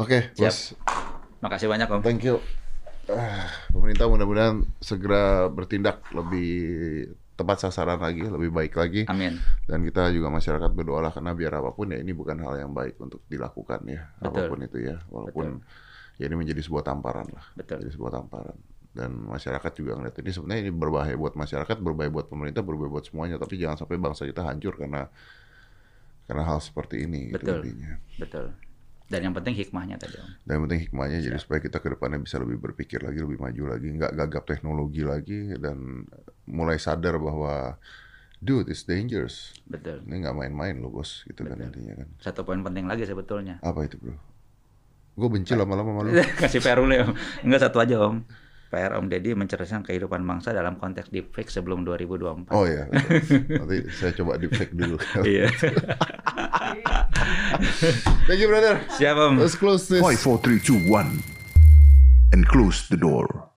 Oke, Siap. bos. Makasih banyak Om. Thank you. Ah, pemerintah mudah-mudahan segera bertindak lebih tepat sasaran lagi, lebih baik lagi. Amin. Dan kita juga masyarakat berdoalah karena biar apa pun ya ini bukan hal yang baik untuk dilakukan ya. Betul. Apa pun itu ya. Walaupun ya ini menjadi sebuah tamparan lah. Betul. Jadi sebuah tamparan. Dan masyarakat juga ngeliat ini sebenarnya ini berbahaya buat masyarakat, berbahaya buat pemerintah, berbahaya buat semuanya. Tapi jangan sampai bangsa kita hancur karena karena hal seperti ini. itu Betul. intinya. Betul. Dan yang penting hikmahnya tadi Om. Dan yang penting hikmahnya jadi supaya kita ke depannya bisa lebih berpikir lagi, lebih maju lagi, nggak gagap teknologi lagi dan mulai sadar bahwa dude it's dangerous. Betul. Ini nggak main-main loh bos, gitu kan intinya kan. Satu poin penting lagi sebetulnya. Apa itu bro? Gue benci lama-lama malu. Kasih PR dulu ya Om. Enggak satu aja Om. PR Om Deddy mencerdaskan kehidupan bangsa dalam konteks deepfake sebelum 2024. Oh iya, betul. nanti saya coba deepfake dulu. Iya. Thank you brother. Siap Om. Let's close this. Five, four, three, two, one, and close the door.